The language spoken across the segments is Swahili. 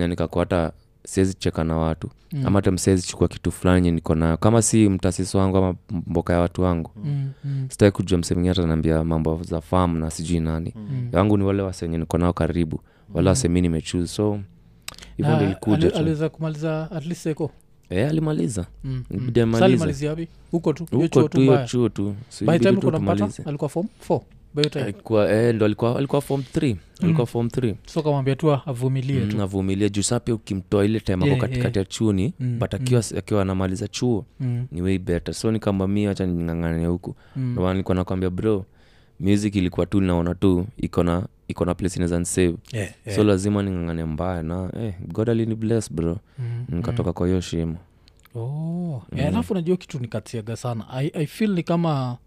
kunifanya nikakua hata siwezi cheka na watu mm. ama hata msiwezi chukua kitu fulani niko nayo kama si mtasisi wangu ama mboka ya watu wangu mm. mm. sitaki kujua msemengine hata naambia mambo za famu na sijui nani mm. mm. yangu ni wale wasenye niko nao karibu wale mm. wasemi nimechuse so hivo ndo ilikuja aliweza kumaliza at least eko E, eh, alimaliza mm, mm. tu hiyo chuo tu, tu. tu. tu. tu. tu. alikuwa form ndo alikuwa alikuwa form th alikuwa form th so kamwambia tu avumilie mm, avumilie juu saa pia ukimtoa ile time Yeah, ako katikati ya chuoni Mm, but akiwa akiwa anamaliza chuo Mm, ni way better. So nikamba mi hacha ningangane huku. Mm. Nilikuwa nakwambia bro music ilikuwa tu naona tu iko na iko na place inaweza nsave Yeah, yeah. so lazima ningangane mbaya na eh, god alini bless bro. Mm, nikatoka kwa hiyo shimo oh. mm. alafu najua kitu nikatiaga sana. I, i feel ni kama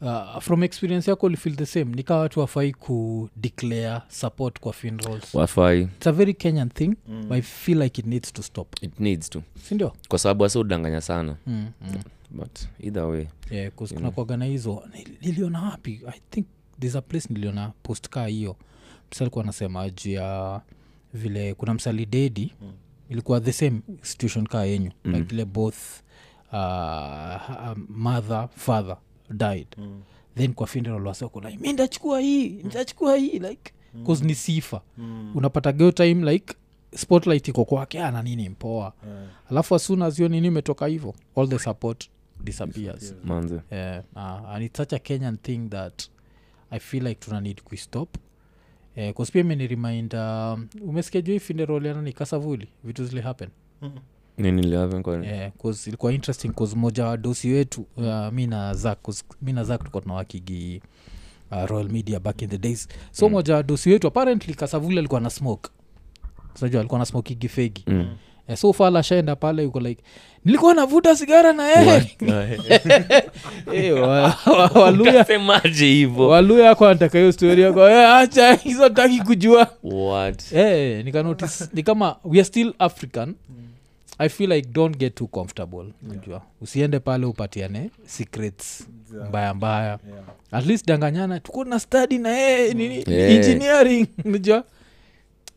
uh, from experience yako ulifeel the same. Nikawa watu wafai kudeclare support kwa funerals. Wafai. It's a very kenyan thing mm. but i feel like it needs to stop. It needs to. Sindio kwa sababu asa udanganya sana. Mm, mm. but either way yeah, kuna kuwaga na hizo. Niliona wapi? I think there's a place niliona post kaa hiyo. Msalikuwa nasema anasema juu ya vile kuna msali dedi mm. ilikuwa the same situation kaa yenyu. Mm. like vile both uh, mother father died. Mm. then kwa funeral wasoko like mi ndachukua hii ndachukua hii like cause ni sifa. Mm. unapata geo time like spotlight iko kwake ana nini mpoa. Yeah. alafu asuna zio nini imetoka hivo all the support disappears. Manze. Yeah, uh, and it's such a kenyan thing that i feel like tuna need kuistop eh, cause pia imeniremind um, umesikia juu ifinderoliana ni kasavuli? Vitu zili happen. Kwa yeah, cause ilikuwa interesting cause moja wa dosi wetu uh, mi na zak mi na zak tulikuwa tunawakigi uh, royal media back in the days. So mm. moja wa dosi wetu apparently kasavuli alikuwa na smoke. Sajua alikuwa na smoke igifegi Mm. Eh, so far ashaenda pale yuko like nilikuwa navuta sigara na yeye. Eh, wa- wa- waluya. Semaje hivo. Waluya ako anataka hiyo stori yako "Eh, acha hizo taki kujua. What? Eh, nikanotice ni kama we are still african i feel like don't get too comfortable. Unajua. Usiende pale upatiane secrets mbaya mbaya. Yeah. at least danganyana tuko na study na yeye nini? Yeah. engineering. Najua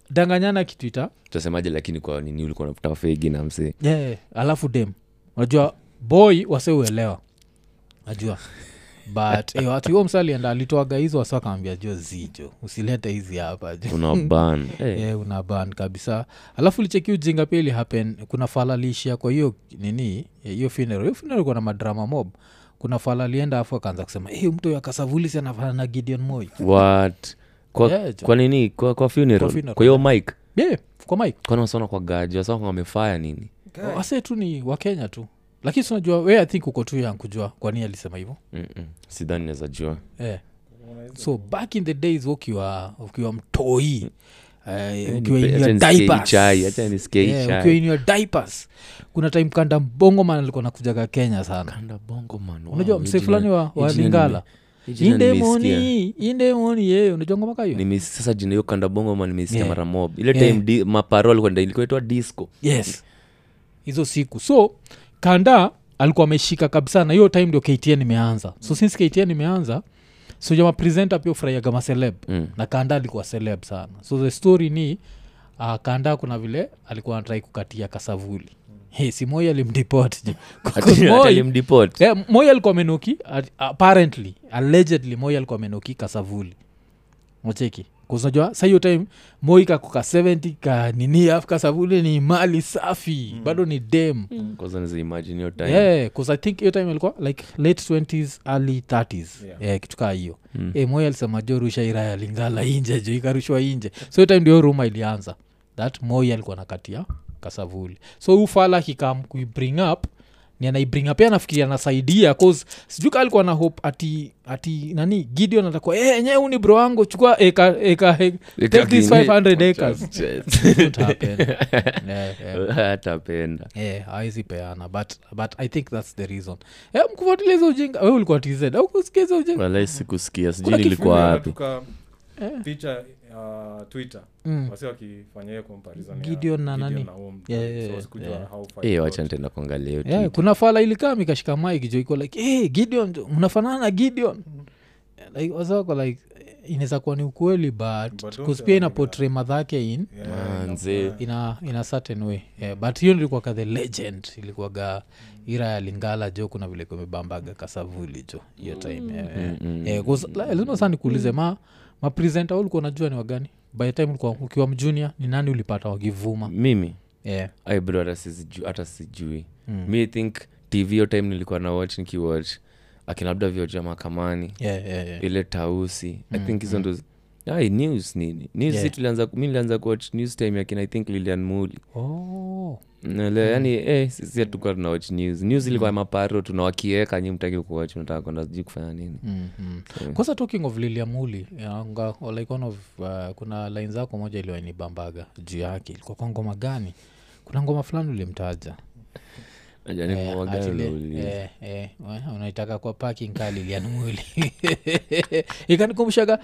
danganyana kitu ita. Tasemaje lakini kwa nini ulikuwa nafuta fegi na msee? Yeah, alafu dem. Unajua boy waseuelewa najua but eh, watu huo msalienda alitoaga hizo wasa kaambia jo zijo usilete hizi hapa jo. Una ban yeah, una ban kabisa. Alafu licheki ujinga pia ilihapen kuna fala liishia kwa hiyo nini eh, hiyo funeral. Hiyo funeral kuna madrama mob. Kuna fala alienda afu akaanza kusema hey, mtu akasavulisi anafana na gideon moi. What? Kwa, Yeah, jo. kwa nini? Kwa, kwa funeral? Kwa funeral, kwa hiyo mike yeah, kwa mike kwani wasona kwa gaji wasona wamefaya nini? Wase tu ni wakenya tu lakini sinajua we i think uko tu yankujua kwani alisema hivyo. Sidhani naweza jua. Eh. so back in the days ukiwa ukiwa mtoi eh, diapers. hii Eh, chai. ukiwa in your diapers. Kuna time kanda bongoman alikuwa nakujaga kenya sana. Kanda bongo man wow, unajua mse fulani wa, wa lingala. indemoni indemoni yeye unajua ngoma kayo sasa jina hiyo kanda bongo man nimeisikia Yeah. mara mob. Ile Yeah. time di, maparol kwenda ilikuwa disco. Yes. Hizo siku. So kanda alikuwa ameshika kabisa na hiyo time ndio ktn imeanza. So since ktn imeanza so jama presenta pia ufurahiaga maceleb Mm. na kanda alikuwa celeb sana. So the story ni uh, kanda kuna vile alikuwa anatrai kukatia kasavuli. Hey, si moi alimdipotmoi. Eh, alikuwa amenoki at- apparently allegedly moi alikuwa amenoki kasavuli. Mocheki kuznajua sa hiyo time moi kakoka 70 ka nini afu kasavuli ni mali safi mm. bado ni dem mm. Time yeah, i think hiyo time ilikuwa like late 20s early 30s yeah. Yeah. kitu kaa hiyo Mm. mm. e, moi alisema jo rusha iraya lingala inje jo ikarushwa inje so hiyo time ndio ruma ilianza that moi alikuwa nakatia kasavuli so ufala fala kuibring up ni anaibring pia anafikiria anasaidia cause sijui ka alikuwa na hope ati ati nani gideon atakuwa e, enyewe uni bro wangu chukua eka, eka, eka take this 500 acres. hatapenda. Yeah, peana but, but i think that's the reason. Yeah, mkufuatilia hizo ujinga. We ulikuwa tz au kusikia hizo ujinga? Walai sikusikia sijui nilikuwa wapi. Eh. picha uh, twitter. Mm. wasi wakifanya hiyo comparison Gideon na nani? Eh, kuangalia kuna fala ilikaa mikashika mike jo iko like hey, gideon unafanana na gideon. Like wasako like inaweza kuwa ni ukweli but But kus also pia ina potre madhake in Yeah, ina in certain way. Yeah, but hiyo ilikuwaga the legend ilikuwaga ira ya lingala jo kuna vile kumebambaga kasavuli jo hiyo time yeah, yeah. mm, Yeah, lazima saa nikuulize ma mapresenta ulikuwa unajua ni wagani by the time ulikuwa ukiwa mjunia ni nani ulipata wakivuma mimi yeah. bro hata sijui, hata sijui Mm. mi think tv hiyo time nilikuwa na watch nikiwatch akina labda vyoja mahakamani Yeah, yeah, yeah. ile tausi i Mm, think hizo ndo Ay, news nini news Yeah. tulianza mi nilianza kuwatch news time yakina i think lilian muli Oh. Yani eh, hatukuwa tuna watch news. News ilikuwa ya maparo tunawakieka nyi mtaki kuwach nataka kwenda sijui kufanya nini. Mm, mm. Yeah. kwanza talking of lilian muli yanga, like one of, uh, kuna line zako moja iliwainibambaga juu yake. Ilikuwa kwa ngoma gani? Kuna ngoma fulani ulimtaja Eh, eh, eh, unaitaka kwa parking ka lilian ikanikumbushaga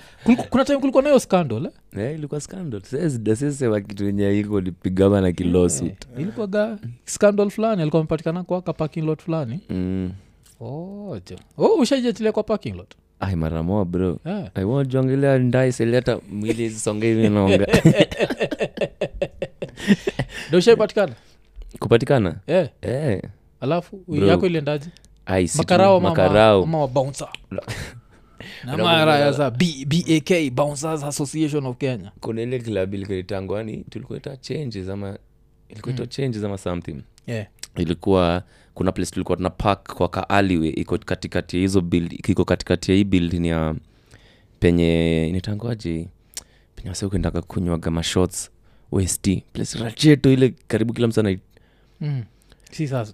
kuna time kulikuwa nayo scandal eh? Eh, ilikuwa scandal. Sesema kitu enye iko lipigama na kilosut Eh, ilikuwaga scandal fulani alikuwa amepatikana kwa parking lot fulani. Mm. oh, oh, ushaijachilia kwa parking lot? Ai maramoa bro. Eh. aiwajongelea ndaiseli mwili songe hivi ndo ushaipatikana kupatikana? Yeah. yeah. alafu Bro. yako iliendaji makarao makarao. ama wabouncer? Na Unakumbuka- maraya za bak bouncers association of kenya. Kuna ile klabu ilikuitangwa ni tulikuita changes ama ilikuita changes ama something. Yeah. ilikuwa kuna place tulikuwa tuna park kwa ka iko katikati ya hizo build iko katikati ya hii building ya penye initangwaje penye wase kuendaka kunywaga mashots west place racheto ile karibu kila mtu ana mm. si saa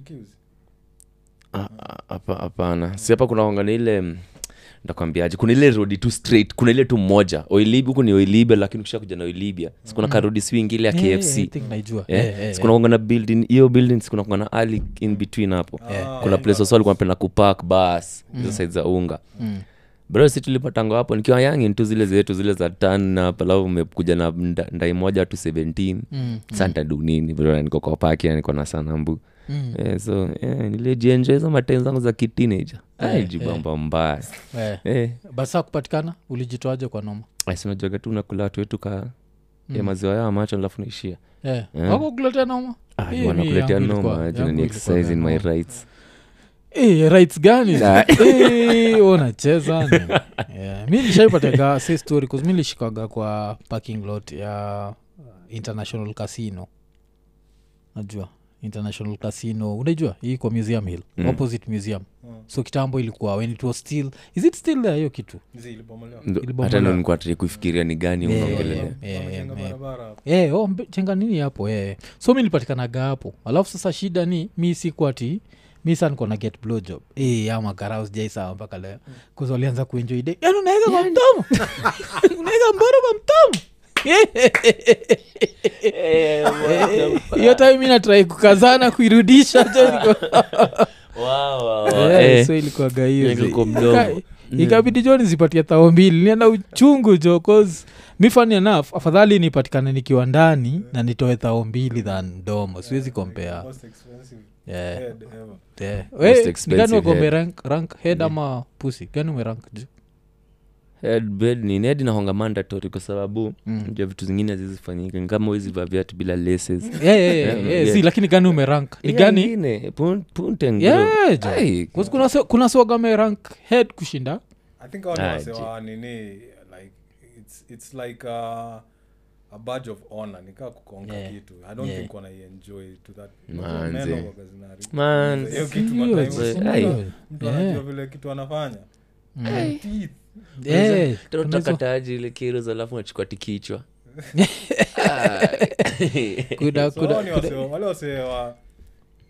cues? Ah, ah, si hapa kuna wangana ile mm, ndakwambiaje kuna ile rodi tu straight kuna ile tu moja oilibi huku ni oilibia lakini ukisha kuja na oilibia sikuna Mm. karodi swing ile ya Yeah, yeah, kfc Eh, Yeah, yeah, sikuna wangana building hiyo building sikuna ali in between hapo Yeah. Ah, kuna yeah. place wasa walikuwa napenda kupak bas hizo Mm. side za unga Mm. Bro si tulipatanga hapo nikiwa yangi tu zile zetu zile za tan na palafu umekuja na nda- ndai moja tu 17 Mm. sa ntadu nini bro niko kwa paki niko na sanambu Mm. yeah, so yeah, nilijienjoy hizo matem zangu za kiteenager hey, eh, hey. mbaya hey. hey. basi saa kupatikana ulijitoaje kwa noma sinajaga tu nakula watu wetu ka Mm. ya maziwa yao macho alafu naishia yeah. yeah. wakukuletea noma Ah, Eh, wanakuletea noma ni exercise in my rights rights Eh, rights gani Ah. Eh, unacheza yeah. mi nishaipataga si story 'cause mi nilishikaga kwa parking lot ya international casino najua international casino unaijua hii kwa museum hill Mm. opposite museum Mm. so kitambo ilikuwa when it was still is it still there hiyo kitu hata tari kufikiria ni gani Yeah, unaongelelea yeah, yeah, Wamejenga yeah. barabara hapo. Eh, oh, mbe- chenga nini hapo eh. so mi nilipatikanaga hapo alafu sasa shida ni mi sikwati mi sa niko na get blow job. Eh, ama karau sijaisawa mpaka leo. Kuza walianza kuenjoy day. Yani unaweka kwa mtomo unaweka mboro kwa mtomo hiyo time mi natrai kukazana kuirudisha. Eh, Eh, so ilikuwaga hiyo mdomo. Ika- ikabidi jo nizipatia thao mbili. Nienda uchungu jo cause mi funny enough afadhali nipatikane nikiwa ndani na nitoe thao mbili than mdomo. Siwezi kompea yeah. Ni expensive head. rank head ama pusi gani umerank juu head bed ni head inahonga mandatory kwa sababu Mm. ja vitu zingine hazizifanyika kama wezi vaa viatu bila laces. Yeah, yeah, yeah, Yeah, yeah. yeah. si lakini gani umerank? Ni gani? yeah, jo. Ai, 'Cause kuna se- kuna soga merank head kushinda. I think hao ni Ah, wase wa nini like it's, it's like a, a badge of honor nikaa kukonga Yeah. kitu i don't Yeah. think wanaienjoy to that Manze. Men huwaga zinaharibu. Man. Hiyo kitu mtu anajua vile kitu anafanya Mm. Eh, utakataji ile kiros alafu nachukua tikichwa wale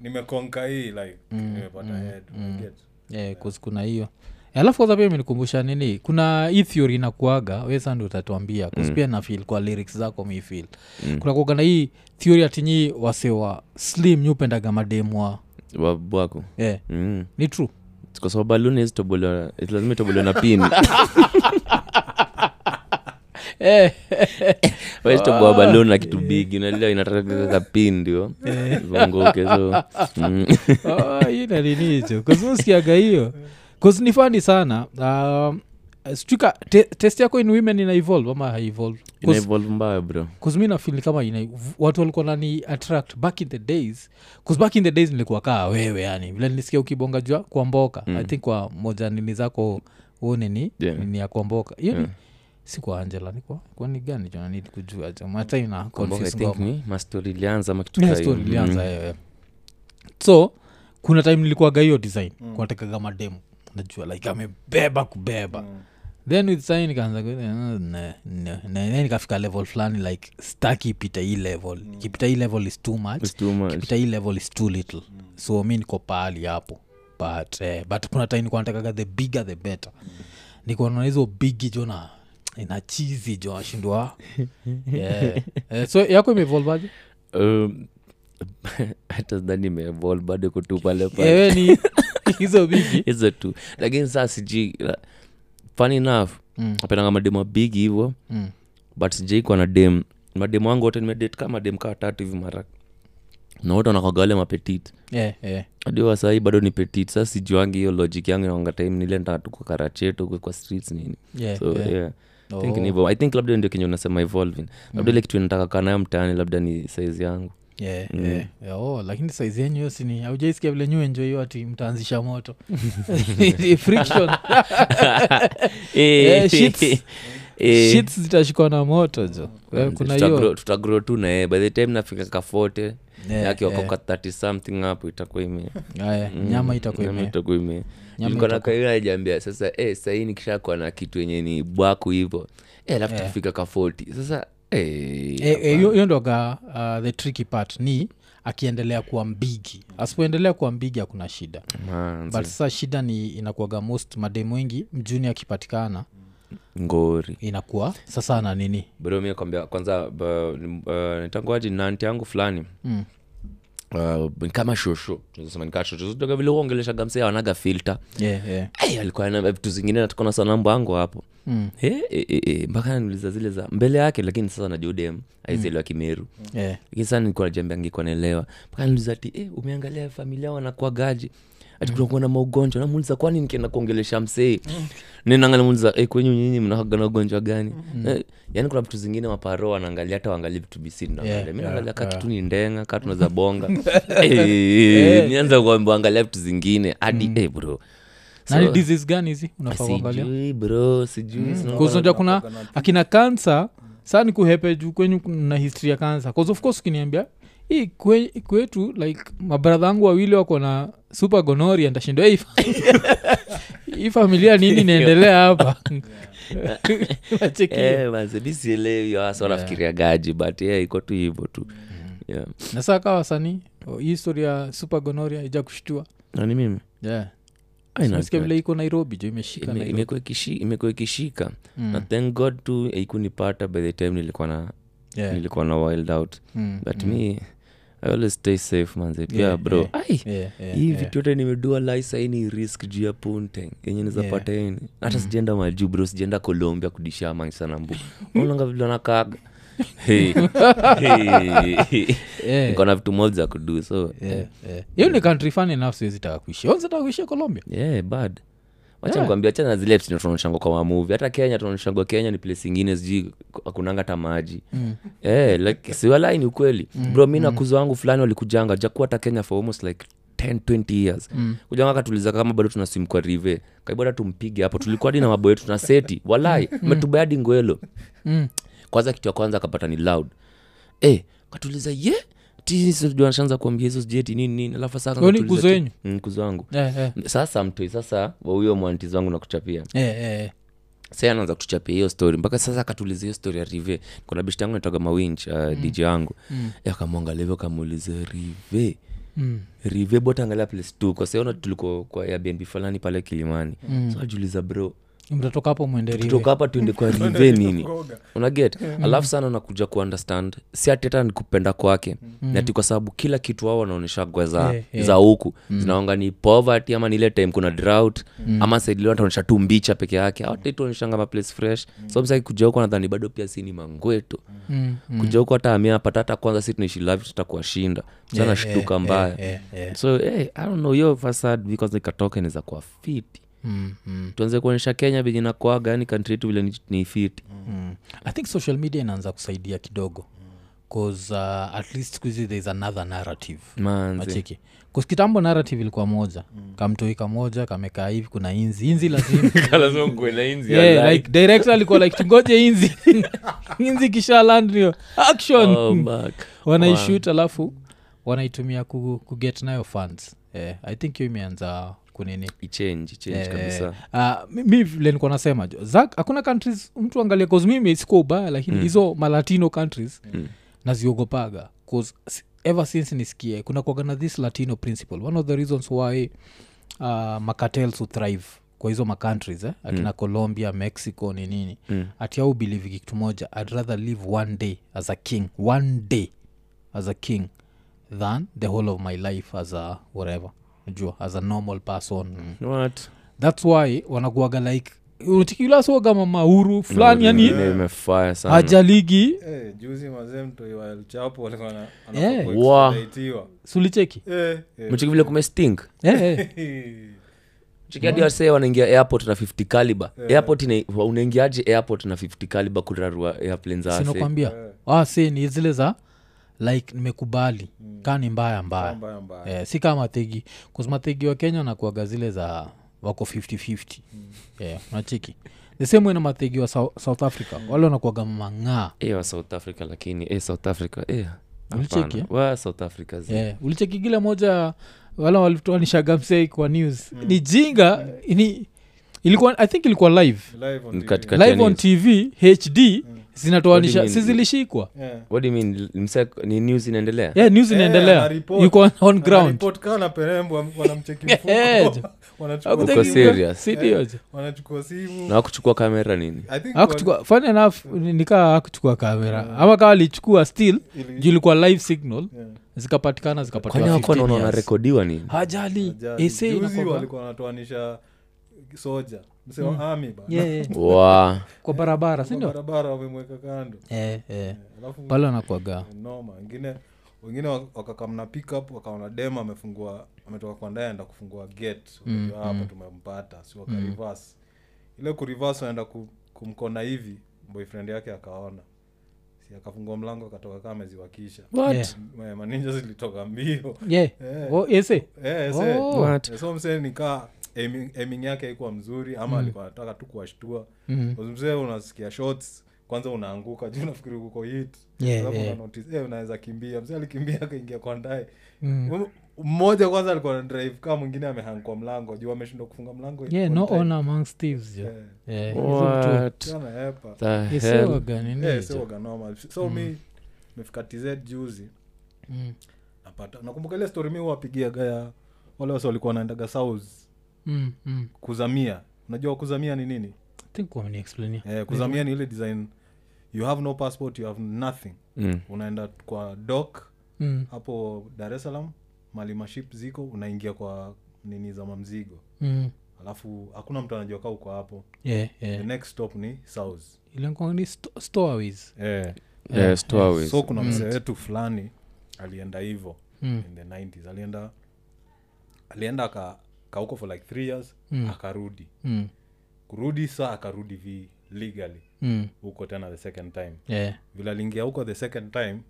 nimekonka hii like Mm, nimepata mm, head mm. Yeah, yeah, kuna hiyo alafu kwanza pia imenikumbusha nini kuna hii theory inakuaga wesandi utatuambia kuspia Mm. pia nafil kwa lyrics zako mifil Mm. kuna kuaga na hii theory atinyi wasewa slim nyupendaga mademwa. Wabwako yeah. mm. ni true. Kwa sababu baluni lazima itobolewa na pini wetoboa balon na kitu bigi nalia inataka pin ndio. Vongoke so. Mm. oh, hii nalini kasimusikiaga hiyo bcause ni fani sana um, stika te, test yako in women ina evolve ama haivolve mbaya bro mi nafili kama ina, watu walikuwa nani attract back in the days bcause back in the days nilikuwa kaa wewe yani vile nilisikia ukibonga jua kuamboka mm. i think kwa moja nini zako huo nini Yeah. nini ya kuamboka hiyo Yeah. ni si kwa angela ni kwa kwa ni gani jona kujua jo matai na Kumbuka, I confuse think ngoma ni mastori ilianza ama kitu Yeah, kaa hiyo. story ilianza Mm. so kuna time nilikuwaga hiyo design mm. kunatekaga mademu najua like amebeba kubeba. Mm. Then with sai nikaanza eh, nikafika level fulani like staki ipita hii level. Ikipita hii level is too much. Too much. kipita hii level is too little. So mi niko pahali hapo. But, eh, but kuna time nikuwa natakaga the bigger the better. Mm. naona hizo bigi jona ina chizi jo ashindwa yeah. eh, so yako imevolvaje Um, hata dhani imeevol bado kutu pale pale ewe ni hizo bigi hizo tu lakini saa sijui funny enough Mm. mademu bigi hivyo Mm. but sijaikwa na dem mademu wangu wote nimedate kama mademu kaa tatu hivi mara na wote wanakwaga wale mapetit yeah, yeah. hadi bado ni petit sa sijuangi hiyo logic yangu inaonga time nile karacheto kwa- streets nini Yeah, so yeah. yeah. I think Oh. hivyo. i think labda ndio kenye unasema evolving labda ile kitu inataka kaa nayo mtaani labda ni saizi yangu Yeah, yeah. Yeah, oh, lakini saizi yenyu hiyo sini aujaisikia vile nyu enjo hiyo ati mtaanzisha moto. Friction. Eh, shits. Eh, Shits zitashikwa na moto jo. Eh, kuna tutagro- hiyo. tutagro tu naye by the time nafika kafote Yeah, yeah. 30 something hapo itakuwa ime Aya, Mm, nyama itakuwa ime- itakuwa ime nyama Nilikuwa itakuwa- nakaio najambia sasa eh, sahii nikishakuwa na kitu yenye ni bwaku hivo eh, alafu Yeah. tukifika ka 40 sasa eh, Eh, eh, hiyo hiyo ndoga uh, the tricky part ni akiendelea kuwa mbigi. Asipoendelea kuwa mbigi hakuna shida. Manzi. but sasa shida ni inakuaga most mademu wengi mjuni akipatikana ngori. inakuwa sasa na nini? Bado mi kwambia kwanza uh, nitanguaji nanti yangu fulani. Mm. Uh, kama shosho tunasema ni kama shosho. Toka vile uongeleshaga msee wanaga filter. Yeah, yeah. hey, alikuwa vitu zingine natukona sana hapo. Mm. Eh, eh, eh, mpaka niuliza zile za mbele yake lakini sasa najua dem aizelewa kimeru. Yeah. lakini sana nilikuwa najambia ngekuwa naelewa. Mpaka niuliza ati eh, umeangalia familia wanakuagaji ati kunakuwa na maugonjwa. Namuuliza kwani nikienda kuongelesha msee? Ninanga namuuliza eh, kwenyu nyinyi mnahaga na ugonjwa gani? Eh, yaani kuna vitu zingine maparo wanaangalia hata waangalia vitu bisi naangalia Yeah, mi yeah, ka yeah. kitu ni ndenga ka tunaweza bonga. Eh, nianza kuangalia vitu zingine hadi eh, bro. Nani So, disease gani hizi unafaa bro sijui kuzoja kuna akina kansa saa ni kuhepe juu kwenyu na history ya kansa of course ukiniambia hii kwe, kwetu like mabradha angu wawili wako na super gonoria fa- hii familia nini inaendelea hapa. Eh, manze, mi sielewi hasa wanafikiria gaji but yeah, iko tu hivyo tu yeah. na saa kaa wasanii oh, hii story ya super gonoria ija kushtua nani mimi yeah. Vile iko nairobi jo imeshika imekuwa ikishika Mm. na thank god tu ikunipata by the time nilikuwa na Yeah. nilikuwa na wild out Mm, but mm. me i always stay safe manze pia Yeah, bro yeah. ai Yeah, yeah, hii yeah. vitu nimedua lai saini risk juu ya punteng yenye nizapata Yeah. ini hata sijaenda majuu bro sijaenda colombia kudisha maisana mbu unanga vile nakaga Hey. Hey. Yeah. niko vitu moja za kudu so Yeah, yeah. hiyo ni country fun enough siwezi kuishia taka kuishia colombia yeah bad wacha Yeah. nikwambia chana zile tunaonyeshangwa kwa mamuvi hata kenya tunaonyeshangwa kenya ni place ingine sijui akunanga hata maji. Mm. eh, like siwalai ni ukweli. Bro mi na kuzo wangu fulani walikujanga jakuwa hata kenya for almost like 10 20 years. Mm. kujanga katuliza kama bado tunasim kwa rive. Kaibada tumpige hapo tulikuwa di na mabo yetu tuna seti. Walai hadi ngwelo. Mm. kwanza kitu ya kwanza akapata ni loud. Eh, katuliza ye tishaanza kuambia hizo sijeti nini nini alafu sasa Huyo kuzo yenyu? Mm, kuzo wangu Yeah, yeah. sasa mtoi sasa wa huyo mwantizi wangu nakuchapia eh, eh yeah. sa anaanza kutuchapia hiyo story mpaka sasa akatuliza hiyo story ya rive kuna bishti yangu natoka mawinch uh, dj wangu Mm. Eh, akamwangalia hivyo akamuuliza rive Mm. rive bota angalia place t kwa saona tuliko kwa airbnb fulani pale kilimani Mm. so ajuliza bro mtatoka hapo mwende rive. tutoka hapa tuende kwa rive nini unaget alafu sana unakuja kuundestand si ati hata ni kupenda kwake mm. nati kwa sababu kila kitu wao wanaonyesha gwa za, Yeah, yeah. za huku mm. zinaonga ni poverty ama niile time kuna drought mm. ama saidilio ataonyesha tu mbicha peke yake awataituonyeshanga maplace fresh mm. so msaki kuja huku nadhani bado pia si ni mangweto Mm, mm. kuja huku hata amia pata hata kwanza si tunaishi live tutakuwashinda Yeah, yeah, mbaya yeah, yeah, yeah. so hey, i don't know hiyo fasad because nikatoka inaweza kuwa fiti mm, mm, tuanze kuonyesha kenya venye nakwaga yani kantri yetu vile ni, fiti mm. i think social media inaanza kusaidia kidogo. Cause uh, at least skuhizi there is another narrative. Manzi machiki bcause kitambo narrative ilikuwa moja. Kamtoi kamoja kamekaa hivi kuna inzi. Inzi lazima. Yeah, like. director alikuwa like tungoje inzi. Inzi kisha action. Oh, wanaishut alafu wanaitumia ku, kuget nayo funds yeah, i think hiyo imeanza kunini ichange ichange Eh, kabisa uh, mi- mi vile nikuwa nasema zak hakuna countries mtu angalia cause mimi siko ubaya lakini hizo malatino countries Mm. naziogopaga cause ever since nisikie kuna kuagana this latino principle one of the reasons why uh, macatels thrive kwa hizo macountries eh? akina Mm. colombia mexico ni nini Mm. ati au believe kitu moja i'd rather live one day as a king one day as a king than the whole of my life as a whatever jua as a normal person. Mm. What? Thats why wanakuaga like utikilaswaga mamauru fulani yani imefaya sana. hajaligi. Eh, juzi mazee mtoi wa El Chapo walikuwa na- Eh. kuextraditiwa. sulicheki Eh, eh. mchiki vile kumestink eh, eh. wanaingia airport na 50 caliber. Airport ina- unaingiaje airport na 50 caliber kurarua airplane za wase? sinakwambia Eh. ah, si ni zile za like nimekubali. Kaa ni mbaya mbaya. Mbaya mbaya. eh, si kama mategi mategi wa kenya wanakuaga zile za wako 5050 eh, unacheki? The same way na mategi wa South, south africa. Wale wanakuaga mang'aa. Eh, wa south africa lakini eh, south africa eh, Ulicheki, eh? wa south africa yeah. ulicheki kile moja wala walitoanishaga msei kwa news. Ni jinga ni ilikuwa i think ilikuwa live. Live on live on tv hd zinatoanisha What do si zilishikwa what do you mean? Mse ni news inaendelea? Yeah, news inaendelea. anaripoti. yuko on ground. Anaripot perembo wanamcheki mfuko. Wanachukua Uko Hakutaki- simu, serious? Sidioje. wanachukua simu. Na wakuchukua kamera nini? I Hakuchukua- funny enough nikaa akuchukua kamera. Ama kaa alichukua still juu ilikuwa live signal. Yeah. zikapatikana kwani zikapatiwa wako 15 naona years. nini? Hajali. Ajali. ese walikuwa wanatoanisha soja mse wa army ba Yeah, yeah. wa kwa barabara Kwa sindio barabara wamemweka kando eh, eh. alafu pale anakuaga noma wengine wengine wakakamna pickup wakaona dem amefungua ametoka kwa ndae aenda kufungua gate Mm, hapa mm. tumempata si wakarivas ile kurivas wanaenda ku, kumkona hivi boyfriend yake akaona akafungua mlango akatoka kaa ameziwakisha what Yeah. Ma- maninja zilitoka mbio yeah. yeah. oh, Eh, Oh. What? eh, so msee nikaa aiming, aiming yake haikuwa mzuri ama alikuwa anataka tu kuwashtua. Because mzee unasikia shots kwanza unaanguka juu nafikiri uko hit. Yeah, yeah. notice, eh, unaweza kimbia. Mzee alikimbia akaingia kwa ndae Mm. Mmoja kwanza alikuwa na drive kaa mwingine amehang kwa mlango juu ameshindwa kufunga mlango yeah no among thieves so waga mi mefika tz juzi. Mm. napata nakumbuka ile story mi huwapigia gaya wale wasi walikuwa wanaendaga south Mm, mm. kuzamia unajua kuzamia ni nini I think wameniexplainia. eh, kuzamia ni ile design you have no passport you have nothing Mm. unaenda kwa dok Mm, hapo dar es salaam mali maship ziko unaingia kwa nini za mamzigo mm. alafu hakuna mtu anajua kaa uko hapo Yeah, the next stop ni south ni sto- stowaways. eh. Yeah, stowaways. so kuna Mm. mzee wetu fulani alienda hivo Mm, in the 90s alienda alienda aka kauko for like three years Mm. akarudi mm, kurudi sa akarudi vi legally mm. huko tena the second time Yeah. vile aliingia huko the second time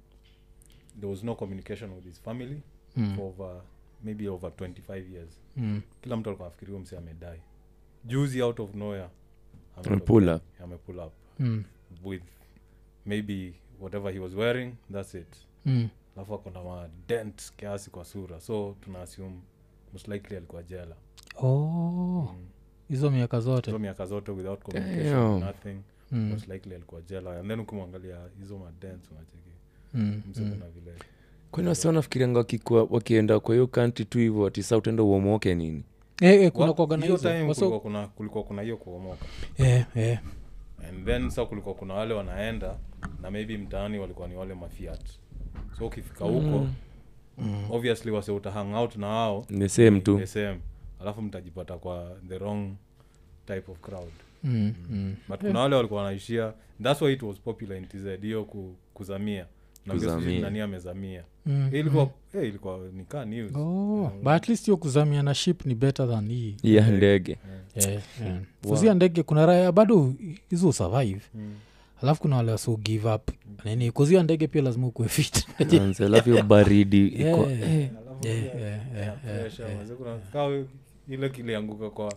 there was no communication with his family Mm, for over maybe over 25 years mm. kila mtu alikuwa nafikiri huyo msi amedai juzi out of nowhere Amepull up. ame pull up Mm, with maybe whatever he was wearing that's it mm. akona madent kiasi kwa sura so tuna assume most likely alikuwa jela. Oh, hizo miaka zote? Hizo miaka zote without communication nothing Mm, most likely alikuwa jela. And then ukimwangalia hizo madent unacheki. Mm, mm. vile. Kwani wasi wanafikirianga wakienda kwa hiyo kanti tu hivyo atisa utaenda uomoke nini? Eh, eh, kuna kuna kulikuwa kuna hiyo kuomoka. Eh, eh. and then sa kulikuwa kuna wale wanaenda na maybe mtaani walikuwa ni wale mafiat. So ukifika huko obviously wase uta hang out na wao. The same tu. The same. Alafu mtajipata kwa the wrong type of crowd. Mm, mm. but kuna wale walikuwa wanaishia. Thats why it was popular in tz hiyo ku, kuzamia. Nani amezamia. Mm, eh, ilikuwa nikaa news. Oh, but at least hiyo kuzamia na ship ni better than hii. Ya ndege. Yeah. yeah, yeah. wow. kuzia ndege kuna raya bado hizo survive alafu kuna wale waso give up. Nini? Kuzia ndege pia lazima ukuwe fit. Manze, alafu hiyo baridi iko ile kilianguka kwa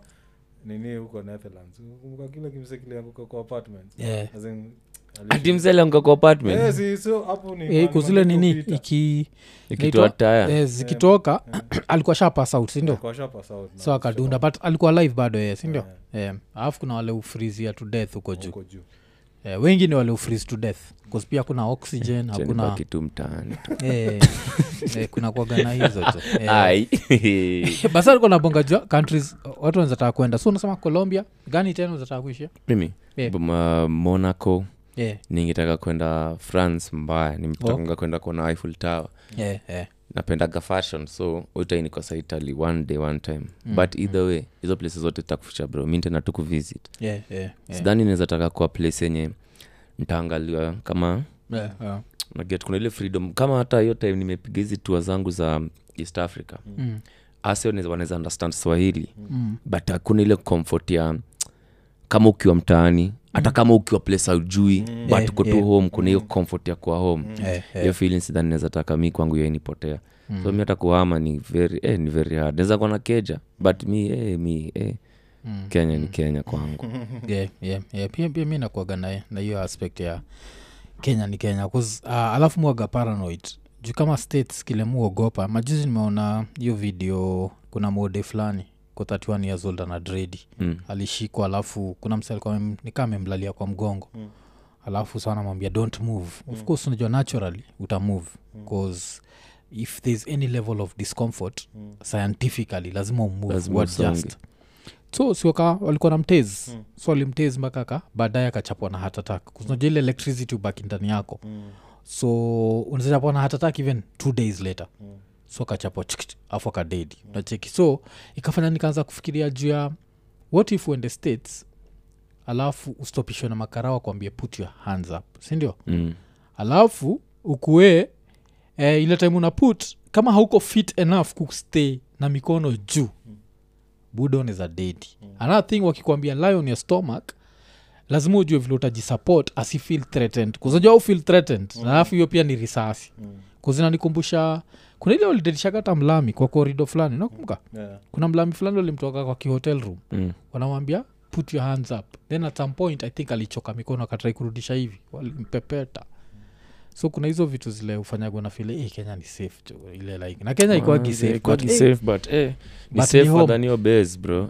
nini huko netherlands? Kumbuka kile kimse kilianguka kwa apartment. Yeah. As in, kwa apartment? Eh, si- so Eh, kuzile nini iki ikitoa eh, zikitoka alikuwa sha pass out sindio so akadunda but alikuwa live bado ye sindio alafu kuna wale ufrizia to death huko juu eh, wengi ni waliofreeze to death bcause pia kuna oxygen hakuna kitu tu mtaani eh, eh, kuna kuagana hizo tu. Eh, Ai. basi alikuwa nabonga jua countries watu wanazataka kwenda. So unasema colombia? Gani tena unazataka kuishia mimi? Yeah. Ma- monaco. Yeah. ningetaka kwenda france mbaya nimetaka kwenda kuona eiffel tower. Yeah, yeah. Napendaga fashion so utainikosa italy one day one time. Mm. but either way hizo places zote takuficha bro. Mi tena tu kuvisit. Yeah, yeah, yeah. sidhani naweza taka kuwa place yenye ntaangaliwa kama Yeah, yeah. naget. Kuna ile freedom kama hata hiyo time nimepiga hizi tua zangu za east africa Mm, ase wanaweza understand swahili. Mm, but hakuna ile comfort ya kama ukiwa mtaani hata kama ukiwa place aujui but Yeah, uko yeah. home kuna hiyo comfort ya kuwa home. Yeah, hiyo yeah. feeling sidhani naweza taka mi kwangu hiyo inipotea. So mi hata kuhama ni very eh, ni very hard. Naweza kuwa na keja but mi eh, mi eh, Mm. kenya ni kenya kwangu. Yeah, yeah, yeah. pia, pia mi nakuaga na na hiyo aspect ya kenya ni kenya 'Cause, uh, alafu mwaga paranoid. Juu kama states kile muogopa majuzi nimeona hiyo video kuna mode fulani ko 31 years old ana dredi mm. alishikwa alafu kuna msa alikuwa nikaa amemlalia kwa mgongo. Mm. alafu sa anamwambia don't move. Of course unajua naturally utamove bcause if thereis any level of discomfort Mm. scientifically lazima umove Lazima what usonge. just. So sioka walikuwa na mtezi. Mm. so alimtezi mpaka ka baadaye akachapwa na hatatak kunaja ile electricity ubaki ndani yako. Mm, so unazachapwa na hatatak even two days later. Mm, so akachapwa afu akadedi nacheki so ikafanya nikaanza kufikiria juu ya what if uende states alafu ustopishwe na makarawa kuambia put your hands up sindio Mm. alafu ukuwe eh, ile time una put kama hauko fit enough kustay na mikono juu budon is a dedi another thing wakikwambia lie on your stomach lazima ujue vile utajisupport asifeel threatened. Kuzajua au feel threatened? Mm. alafu hiyo pia ni risasi. Mm, kuzinanikumbusha kuna ile walidedishaga hata mlami kwa korido fulani nakumbuka yeah, kuna mlami fulani walimtoka kwa kihotel room. Mm. wanamwambia put your hands up. Then at some point i think alichoka mikono akatrai kurudisha hivi. Walimpepeta. So kuna hizo vitu zile ufanyagwa na file hey, kenya ni safe jo ile like. Na kenya ikwagi Ah, eh, eh, eh,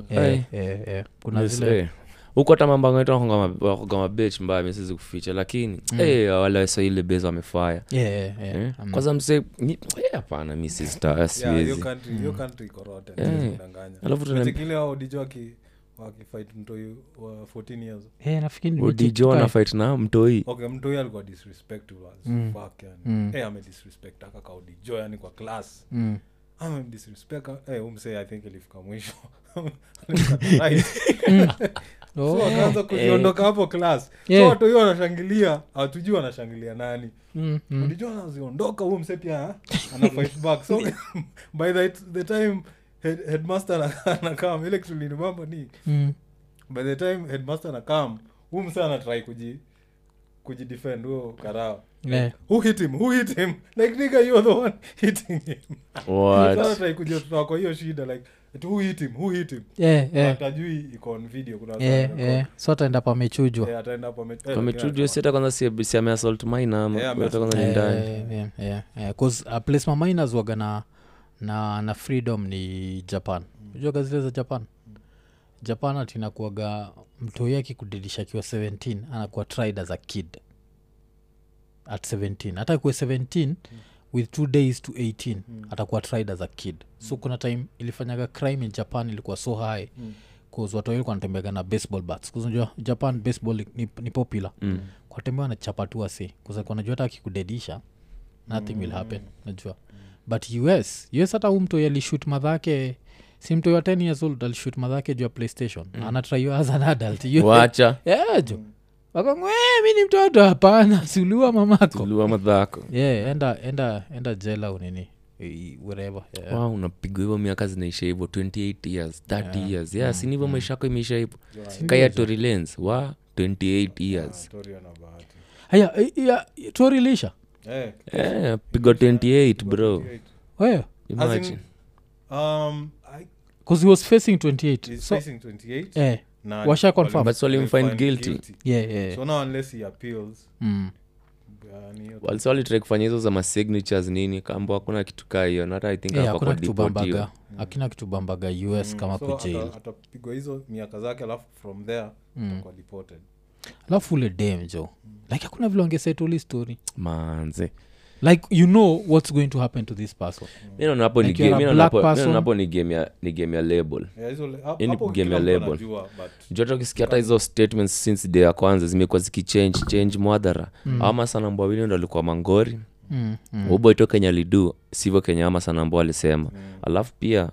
Eh, eh, eh, kuna yes, zile eh. Huko hata mambangawakoga mabech mbaya misizi kuficha lakini eh, wale wasaile base wamefaya yeah, yeah, yeah. Eh, Um, kwanza msee eh, hapana yeah, hiyo siwezi country- hiyo country iko rotten, siwezi kudanganya. alafu tuna Unacheki ao dijo waki- wakifight mtoi wa 14 years nafikiri odijo tukae. na mtoi okay mtoi alikuwa disrespectful as Mm. fuck yani Mm. Amedisrespect aka kaudijo yani kwa class Mm. Amedisrespect eh, umse i think ilifika mwisho. Oh. so akaanza kujiondoka hapo klas so watu hiyo wanashangilia hatujui wanashangilia nani Mm, mm-hmm. anaziondoka huo mse pia ana fight back so by the, the time head, headmaster anakam ile kitu linimamba ni Mm. by the time headmaster anakam huu mse anatrai kuji kujidefend huo karao Yeah. who hit him? Who hit him? Like nigga you the one hitting him. What? anatrai kwa hiyo shida like who hit him? Who hit him? Yeah, yeah. But iko on video kuna Yeah, yeah. so ataenda pamechujwa ataenda ame- eh, si hata kwanza si- si ameassault mine ama Yeah, hata kwanza ni ndani. 'cause, uh, place maminers waga na, na na freedom ni japan. Ujuaga gazile za japan? Japan atinakuaga mtoi akikudidisha akiwa 17 anakuwa tried as a kid at 17 hata kuwe 17 with two days to 18 atakuwa tried as a kid. So kuna time ilifanyaga crime in japan ilikuwa so high. Mm. watu wawili wanatembeaga na baseball bats. Kunajua japan baseball ni, ni popular. Mm. kwatembea wanachapa tu ase kuzakunajua hata akikudedisha nothing will happen. Najua but us us hata huu mtoi alishut madhake si mtoi wa 10 years old alishut madhake juu ya playstation. Mm. anatraiwa as an adult. Wacha yeah, jo wakangwe mi ni mtoto. Hapana siuliwa mamako. Tuliwa madhako yeah, enda enda enda jela unini eh, yeah. wow, unapigwa hivyo miaka zinaisha hivyo 28 years 30 years. Yeah, sini hivyo maisha yako imeisha hivyo. Kaya Tory Lanez wa 28 years. Tory haya eh, ya torilisha Eh, Eh, pigwa 28 bro. wewe? As in, imagine um, I- he was facing 28 he's so facing 28 eh, washa confirm. But walimfind walimfind guilty. yeah, yeah. so now unless he appeals mm. ni hiyo- walisa walitrai kufanya hizo za masignatures nini kambo hakuna kitu kaa hiyo nata i think yeah, hapa hakuna kwa kitu bambaga. akina kitu bambaga us Mm, kama so kujail ata- atapigwa hizo miaka zake alafu from there atakuwa deported. Alafu ule dem jo like hakuna vile wangesetuli story. Manze like you know what's going to happen to this person mi naona Like ni game ya- ni game ya label Yeah, hizo le- hapo- Hii ni hapo game ya label. anajua, ukisikia hata hizo statements since day ya kwanza zimekuwa zikichange change mwadhara mm. ama sanambo wawili ndo alikuwa mangori mm. Mm. uboito kenya lidu sivyo kenya ama sanambo alisema alafu pia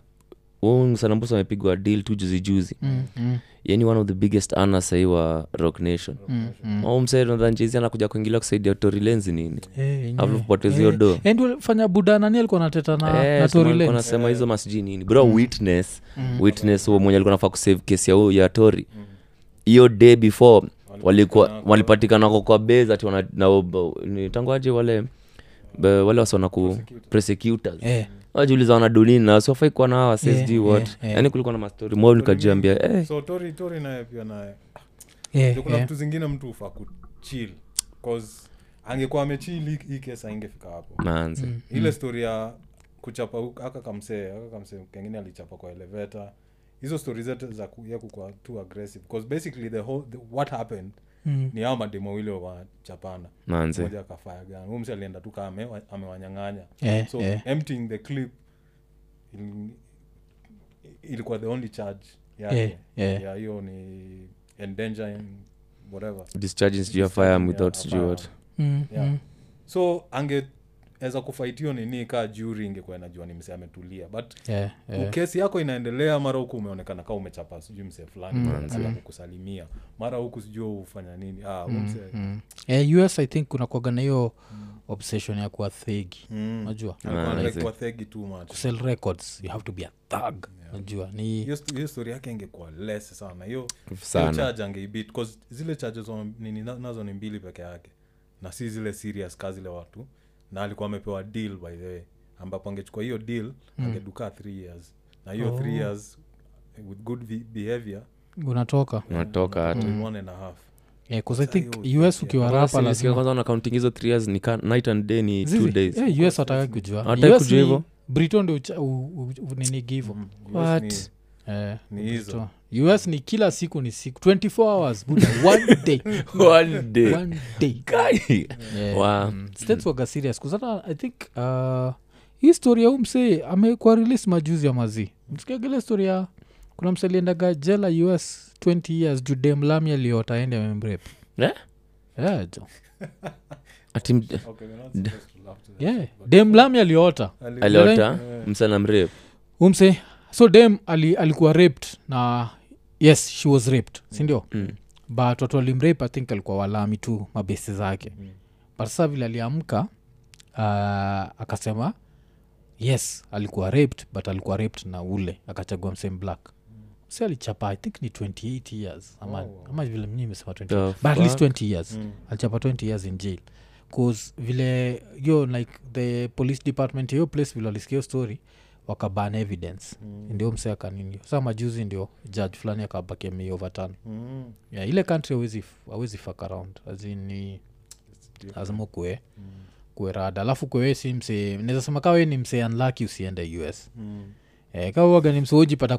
huu sanambusa amepigwa deal tu juzijuzi juzi Mm. Mm. Yani one of the biggest ana sahii wa rock nation. Mm. Mm. msaidhanjezi anakuja kuingilia kusaidia torilenzi nini? Eh, yenyewe. alafu kupoteza hiyo do Eh, fanya buda nani alikuwa nateta na, Eh, hizo masijui nini? Bro witness. Witness huo mwenye alikuwa nafaa kusave kesi ya ya tori hiyo day before walikuwa walipatikanako kwa base ati tangu aje wale wale wasiona ku prosecutors. Eh, wajiuliza wanadunini na siwafai kuwa na hawa Yeah, what yeah, yeah. yaani kulikuwa na mastori mo nikajiambia eh, so tori tori naye pia naye yeah, kuna yeah. vitu zingine mtu ufa kuchil cause angekuwa amechili hii kesi aingefika hapo mm. ile stori ya kuchapa aka kamsee aka kamsee kengine alichapa kwa eleveta hizo stori zote za ya too aggressive because basically the whole the, what happened Mm. Ni hao mademo wawili wachapana moja akafaya gani huyu msi alienda tu kaa amewanyang'anya Eh, so eh. emptying the clip il, ilikuwa the only charge yake yeah, yeah. ya hiyo ni endangering whatever discharging sijui ya Discharging without sijui what. Mm, Yeah. mm. so angeweza kufight hiyo nini kaa juri ingekuwa inajua ni mse ametulia. But yeah, yeah. kesi yako inaendelea mara huku umeonekana kaa umechapa sijui msee fulani mm. kukusalimia mara huku sijui ufanya nini. Ah, mm. mse. Mm. Yeah, us i think kuna na hiyo obsession ya kuwa thegi. Mm. najua Ah, kusell records you have to be a thug. Najua ni hiyo st- yake ingekuwa less sana. Hiyo charge angeibit cause zile charges nini nazo ni mbili peke yake. Na si zile serious ka zile watu na alikuwa amepewa deal by the way ambapo angechukua hiyo deal angedukaa th years. Na hiyo three years with good be- behavior unatoka. Unatoka hata. in one and a half. Yeah, 'cause i think us ukiwa Kwanza rapa si- lazima sikia kwanza counting hizo three years ni ka- night and day ni two Zizi, days. eh, us wataka kujua. Hawataki US kujua ni- hivyo? briton ndo ucha- u- u- u- nini givo US What? ni- Eh, Ni hizo. Briton. Us ni kila siku ni siku 24 hours buda one day one day one day Guy. Yeah. Wow. Mm. states waga serious kuzata i think uh, hii story ya huu amekuwa release majuzi ya mazii msikiagele story ya kuna msee aliendaga jela us 20 years jude demlami aliota ende amemrep Eh? yeah, jo Atim... Okay, we're not supposed to laugh yeah. dem demlami aliota Ali- aliota msana mrep umse so dem ali, alikuwa raped na yes she was raped sindio Mm. but watu walimrape i think alikuwa walami tu mabesi zake Mm. but sasa vile aliamka uh, akasema yes alikuwa raped but alikuwa raped na ule akachagua msame black si alichapa i think ni 28 years ama, Oh. ama vile mnyi imesema but at least 20 years Mm. alichapa 20 years in jail bcause vile yo like the police department hiyo place vile alisikia story wakaban evidence. Mm. ndio mse akanini. Sa majuzi ndio judge fulani akabakia mei Mm. yeah, ile country awezi awezi fuck around. Azini lazima kue Mm. kue rada. Alafu kwewe si mse naweza sema kawe ni mse unlucky usiende us Mm. eh, kawaga ni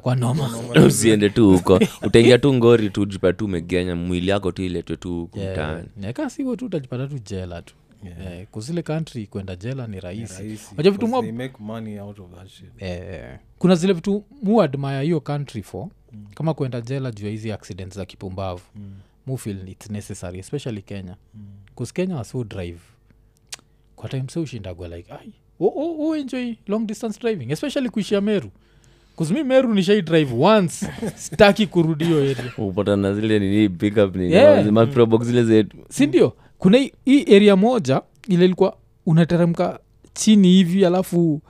kwa noma usiende tu huko. Utaingia tu ngori tu jipata tu umegenya mwili yako tu iletwe tu huku mtaani. Yeah. ka sivo tu utajipata tu jela tu Yeah. eh, kuzile country kwenda jela ni rahisi Wajua vitu because mob- they make money out of that shit. eh, kuna zile vitu muadmaya hiyo country for mm. kama kwenda jela juu ya hizi accident za kipumbavu Mm. mu its necessary especially kenya Mm. kenya waso drive kwa time se ushindagwa like ai oh, oh, oh, enjoy long distance driving especially kuishia meru kuzimi meru nishai drive once staki kurudi hiyo area zile nini pickup nini Yeah. ma zile zetu sindio kuna hii- area moja ile ilikuwa unateremka chini hivi alafu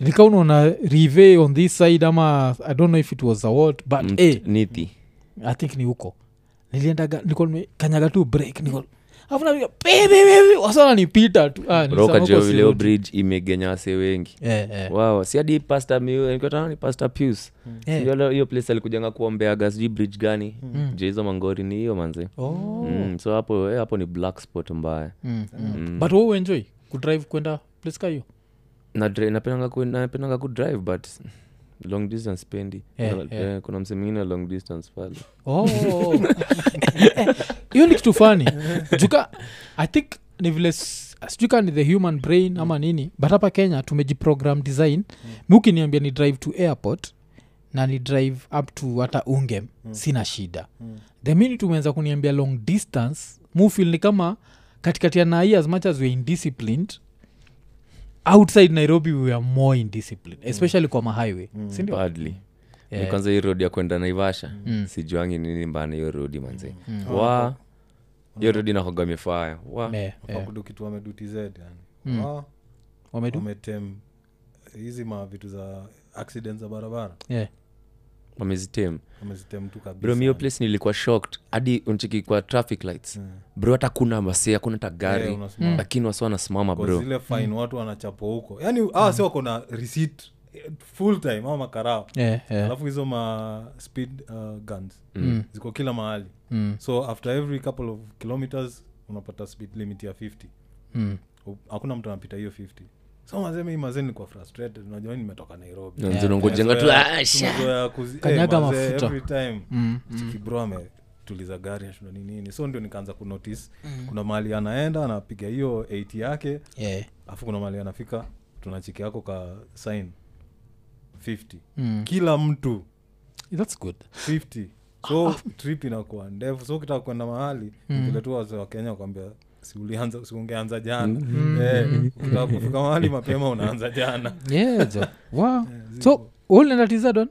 ilika unaona rive on this side ama i don't know if it was a what but mm, hey, nithi. I think ni huko. Niliendaga nilikuwa nimekanyaga tu break niko afu napiga pe, pe, pe, pe, wasana nipita tu. Ah, vileo bridge imegenya wase wengi. Eh, eh, wow si hadi pasta hiyo place alikujanga kuombeaga sijui bridge gani? Mm. jeizo mangori ni hiyo manzi Oh. mm, so hapo eh, hapo ni black spot mbaya. Mm, mm. but enjoy kudrive kwenda place ka hiyo? Napendanga kudrive but long distance pendi Yeah, kuna, yeah. eh, kuna msemingine long distance pale. Oh. hiyo ni kitu fani juka i think ni vile sijui kaa ni the human brain ama nini but hapa kenya tumejiprogram design. Mi ukiniambia ni drive to airport na ni drive up to hata ungem sina shida. The minute umeanza kuniambia long distance mufil ni kama katikati ya nai as much as weare indisciplined outside nairobi we are more indisciplined especially kwa mahighway. Sindio badly. Yeah. Ni kwanza hii road ya kwenda naivasha Mm. sijuangi nini mbana hiyo rodi manze. Wa hiyo rodi nakoga mifaya. Wakudukitu wakudu kitu wamedu tz yani. Mm. Wametem hizi ma vitu za accident za barabara. Yeah. Wamezitem. Bro place nilikuwa shocked. Hadi unchiki kwa traffic lights. Mm. bro hata kuna mase hakuna hata gari. Yeah, mm. lakini wasi wanasimama brozile fine mm. watu wanachapwa huko. Yani awa si wako na receipt full time ama makarao. Yeah, yeah. alafu hizo ma speed uh, guns. Mm. ziko kila mahali. Mm, so after every couple of kilometers unapata speed limit ya 50 mm. Hakuna mtu anapita hiyo 50 so mazeme hii mazee nilikuwa frustrated. Najua nimetoka nairobi. Na Yeah, zinongojenga tu "Ah, sha." tumezoea kuzi- Kanyaga mazee, mafuta. every time. Mm, kibro ametuliza gari ashunda ni nini. So ndio nikaanza kunotice kuna mahali anaenda anapiga hiyo 80 yake. Yeah. alafu kuna mahali anafika tunachiki yako ka sign 50 Mm. kila mtu. That's good. 50 so trip inakuwa ndefu. So ukitaka kwenda mahali Mm. vile tu wazee wa kenya kwambia si ulianza si ungeanza jana Eh, kufika mahali mapema unaanza jana Yeah, jo. wow. so ulenda tizadon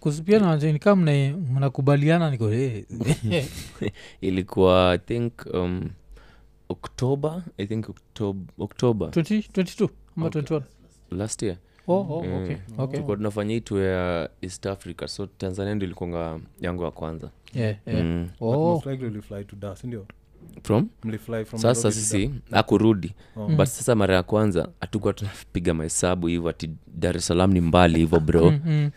kusipia nanjeni kaa mna- mnakubaliana niko eh. ilikuwa i think um, october i think october, october 20 22 ama 21 last year oh, oh, Mm. okay, okay. tulikuwa tunafanya itu ya east africa so tanzania ndio ilikuanga yangu ya kwanza Yeah, yeah. mm. Oh, likely ulifly to da sindio from? From sasa sisi akurudi Oh. but sasa mara ya kwanza hatukuwa tunapiga mahesabu hivyo ati dar es salaam ni mbali hivyo bro. Mm, mm.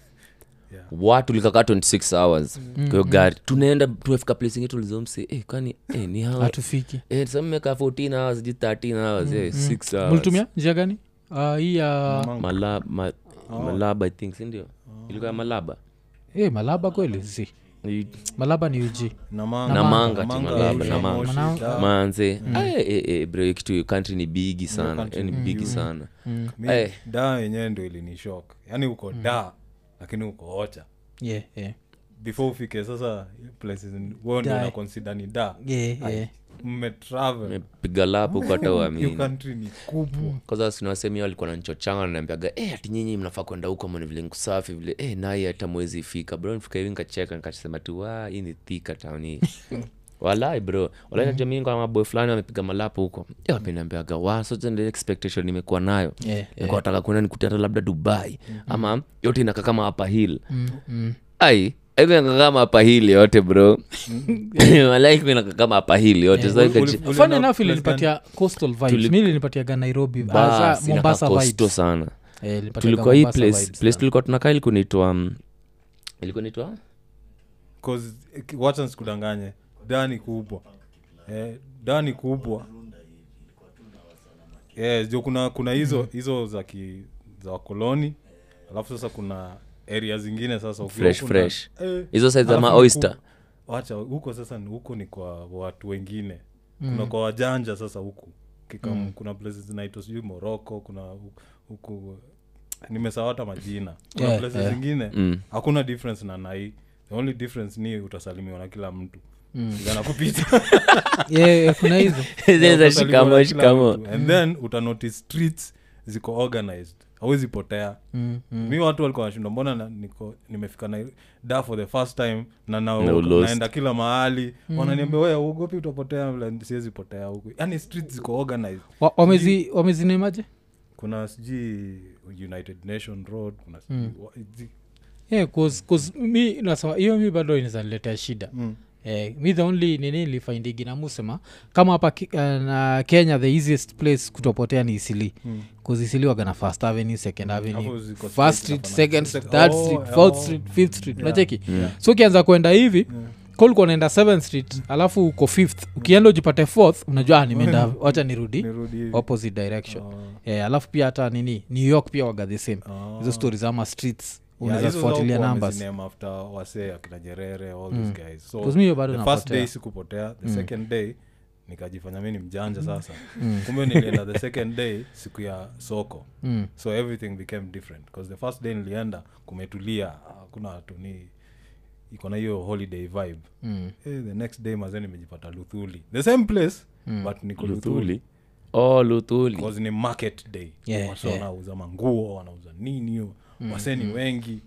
Yeah. watu likakaa 26 hours. Kwa hiyo gari tunaenda tumefika place ingine tulizomse eh, kwani eh, ni hatufiki. Eh, sasa 14 hours ji 13 hours eh, 6 hours. Mlitumia njia gani? Uh, hii ya Mango. Mala, ma, Oh. malaba i think sindio ilikuwa ya malaba. Eh, malaba kweli si Ni- malaba ni uji Namanga. Tu, Malaba, eh, eh, eh, bro kitu country ni bigi sana. country eh, ni ni bigi sana. Mm. Eh. da yenyewe ndo ilinishok yaani uko da lakini uko ocha. Yeah, yeah. Before ufike sasa places wo ndio na consider ni da. Yeah, yeah. mmetravel. Lapu kata uamini country ni kwanza sinawasemi walikuwa nanchochanga naniambiaga e, ati nyinyi mnafaa kwenda huko mani vile nkusafi vile. E, naye hata mwezi ifika. Bro nifika hivi nikacheka nikasema tu wa hii ni thika town hii. Walai bro. Walai najua mimi kwa maboy fulani wamepiga malapo huko. E, wa so expectation nimekuwa nayo. Yeah, yeah. wataka kwenda nikutia hata labda dubai. Ama yote inakaa kama hapa hill. Mm-hmm. ai kama hapa hill yote bro. Walai inakaa kama hapa hill yote. So Uli- ikaji- uli- Funny ulienda enough ilinipatia coastal vibes. Mi ilinipatiaga nairobi Bas, mombasa vibes. sana. Eh, tulikuwa hii Mombasa place vibes place sana. tulikuwa tunakaa ilikuwa naitwa um, ilikuwa naitwa eh, wacha nsikudanganye da ni kubwa. Eh, da ni kubwa. Yes, jo kuna kuna hizo hizo za ki, za wakoloni. Alafu sasa kuna area zingine sasa fresh eh, hizo za maoyster. wacha huko sasa ni huko ni kwa watu wengine. Kuna kwa wajanja sasa huku. Mm. kuna places zinaitwa sijui morocco kuna huku nimesawata majina. Kuna Yeah, places yeah. zingine Mm. hakuna difference na nai the only difference ni utasalimiwa na kila mtu. Mm. Kupita kuna hizo. Shikamo and then utanotice streets ziko organized hawezi potea. Mm, mm. mi watu walikuwa nashinda mbona na, niko nimefika na da for the first time na, na, Na naenda kila mahali. Wananiambia we uogopi utapotea? Siwezi potea huku. Yani street ziko organized. Wa- wamezi wamezinemaje kuna sijui united nation road kuna Mm. yeah, cause, cause mi nasema hiyo mi bado inazaniletea shida. Mm. Eh, mi the only nini nilifaindigi namusema kama hapa ki- uh, na kenya the easiest place kutopotea ni isili Mm. wagana first avenue second avenue first street second street third oh, street oh, fourth oh. street fifth street Yeah. yeah. Mm. so ukianza kwenda hivi Yeah. kolikuwa unaenda seventh street alafu uko fifth ukienda ujipate fourth unajua "Ah, nimeenda wacha nirudi Nirudi opposite direction Oh, yeah, alafu pia hata nini new york pia waga the same oh. hizo stories ama streets Yeah, unaweza hizo fuatilia zao numbers wameziname after wasee akina nyerere all Mm. these guys so the first day sikupotea the Mm. second day nikajifanya mi ni mjanja sasa Mm. kumbe nilienda the second day siku ya soko Mm. so everything became different because the first day nilienda kumetulia hakuna watu ni iko na hiyo holiday vibe Mm. hey, the next day mazee nimejipata luthuli the same place Mm. but niko luthuli luthuli oh luthuli ni market day Yeah, watu yeah. wanauza manguo wanauza nini hiyo wasee ni wengi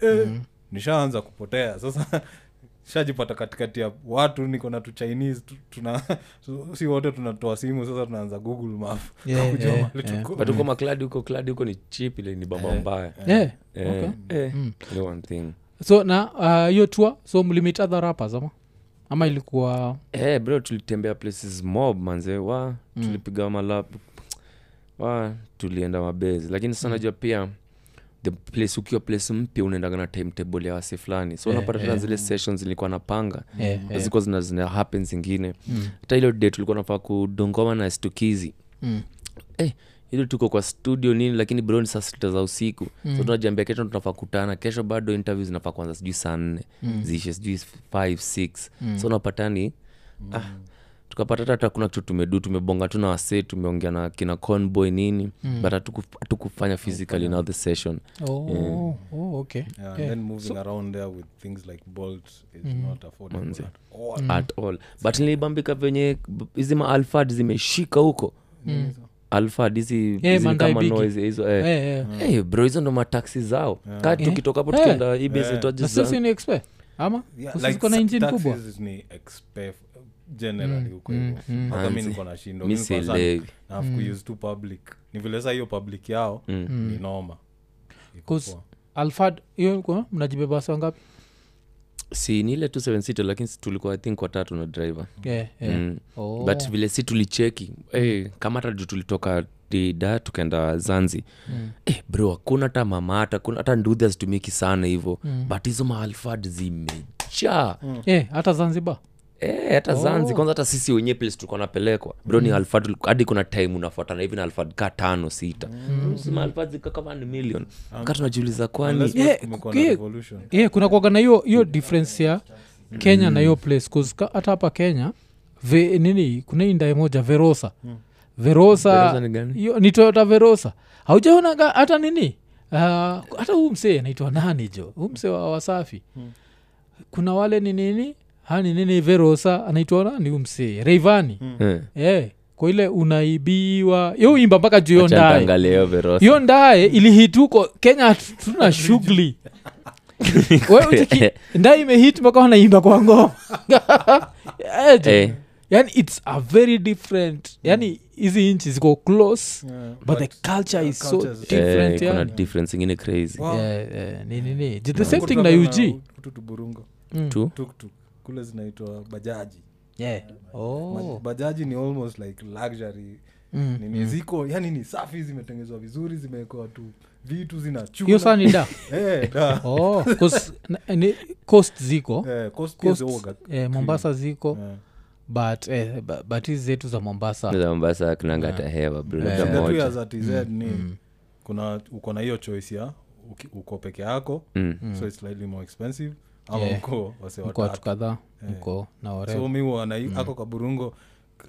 eh, nishaanza kupotea sasa shajipata katikati ya watu niko na tu chinese tu- tuna si wote tunatoa simu sasa tunaanza google map Yeah, kujua yeah, mahali yeah. tuko. but makladi huko kladi huko ni chip ile ni bamba mbaya Yeah. Eh, Okay. eh, Mm. ni one thing so na uh, hiyo tour so mlimit other rappers ama ama ilikuwa Eh, bro tulitembea places mob manze wa Mm. tulipiga malap wa tulienda mabezi lakini sasa najua pia the place ukiwa place mpya unaendaga na timetable ya wasi fulani so Eh, unapata tena yeah. zile sessions ilikuwa napanga yeah, zilikuwa zina, zina happen zingine Mm. hata ilo day tulikuwa nafaa kudongoma na stukizi Mm. eh, ili tuko kwa studio nini lakini bro ni saa sita za usiku Mm. so tunajiambia kesho tunafaa kutana kesho bado interview zinafaa kwanza sijui saa nne Mm. ziishe sijui 5 6 Mm. so unapatani mm. ah, tukapata hata kuna kitu tumedu tumebonga tu na wase tumeongea na kina conboy nini Mm. but hatukufanya physically now the session Oh, oh, okay. Yeah, Yeah. then moving around there with things like bolt is not affordable Manze. at all. at all but nilibambika venye hizi maalfad zimeshika huko alfad hizi hizi kama noise hizo eh. Eh, eh. hey, bro hizo ndo mataksi zao Yeah. kaa Eh. tukitoka hapo Eh. tukienda Eh. base na za- sisi ni expe ama Yeah, like na sa- kubwa ni expe generally Mm, huko mm, mm. hata mi niko na shindo mi mi sielewi na tu public ni vile saa hiyo public yao Mm. ni noma Iko 'Cause- poa. alfad hiyo kwa- mnajibeba wasi wangapi si ni ile tu seven seater lakini si tulikuwa i think watatu na driver yeah, yeah. mm. Oh. but vile si tulicheki hey, kama hata juu tulitoka da tukaenda zanzi Mm. eh, bro hakuna hata mama hata kuna- hata hazitumiki sana hivo Mm. but hizo maalfad zimejaa Eh, hata zanzibar Eh, hata zanzi Oh. kwanza hata sisi wenyewe place tulikuwa napelekwa bro ni alfad hadi kuna time unafuatana hivi na alfad ka tano sita. Sima alfad zika kama ni million. Ka tunajiuliza kwani? Yeah, yeah. kuna kuaga na hiyo hiyo difference ya kenya na hiyo place 'cause hata hapa kenya ve, nini kuna hii ndae moja verosa. Verosa Verosa ni yo, ni toyota verosa. Haujaonaga hata nini uh, hata huu msee anaitwa nani jo? Huu msee wa wasafi. Kuna wale ni nini hani nini verosa? Anaitwa nani huu msee. Reivani Eh, yeah. kwa ile unaibiwa. Yo imba mpaka juu acha ndae hiyo ndae ilihituko kenya tuna shughuli. Ndae imehit mpaka wanaimba kwa ngoma. Eh, jo. Eh, yani its a very different. Yani hizi nchi ziko close Yeah, but the culture is so different yeah, yani. difference ingine crazy. Wow. Yeah, yeah, ni- ni- ni. the same thing na ug Mm. tu? Tuktuk kule zinaitwa bajaji. Yeah. Oh. bajaji ni almost like luxury. Mm, nini ziko yani ni safi zimetengezwa vizuri zimewekwa tu vitu zinachuna hiyo saa ni da? Eh, da. oh, 'cause ni- coast ziko. Yeah, coast Coast, eh, mombasa ziko. Yeah but eh, but hizi zetu za mombasa. Za mombasa kunangata hewa bro. Eh. tz ni mm. kuna uko na hiyo choice ya uko peke yako. Mm. so it's slightly more expensive ama Yeah. uko wase mko watu watatu kadhaa Eh. mko na so mi ako kaburungo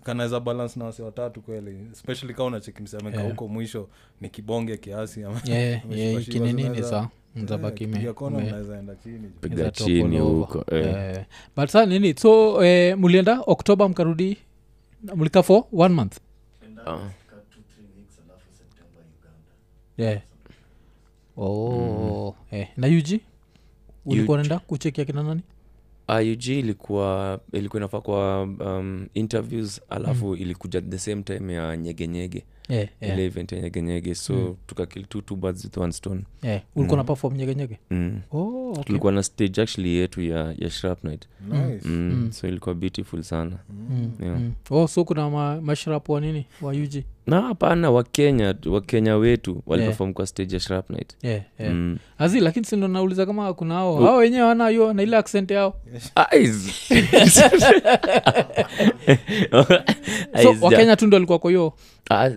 kanaweza balance na wasi watatu kweli especially kaa unachekimsemeka Yeah. huko mwisho ni kibonge kiasi kininini saa ameshikwa yeah, shikwa, kinini ni zinaweza- za mzabaki me- kipiga kona me- mnaweza enda chini huko eh. But sa nini so eh, mulienda oktoba mkarudi mlika for one month Ah. yeah. oh, eh. na ug ulikuwa naenda kuchekia kina nani iug ilikuwa ilikuwa inafaa kwa um, interviews alafu mm. ilikuja the same time ya nyegenyege yeah, yeah, ile event ya nyegenyege so Mm. tukakill two, two birds with one stone yeah. ulikuwa na perform nyegenyege mm. oh, okay. tulikuwa na stage actually yetu ya, ya shrapnight nice mm. Mm. so ilikuwa beautiful sana mm. yeah. mm. oh, so kuna ma, mashrap wa nini wa ug na hapana wakenya wakenya wetu Yeah. waliperform kwa stage ya shrapnight yeah, yeah. Mm. azi lakini sindo nauliza kama kuna ao Oh. ao wenyewe wana hiyo na ile accent yao so wakenya tu ndo alikuwa kwa hiyo Ah,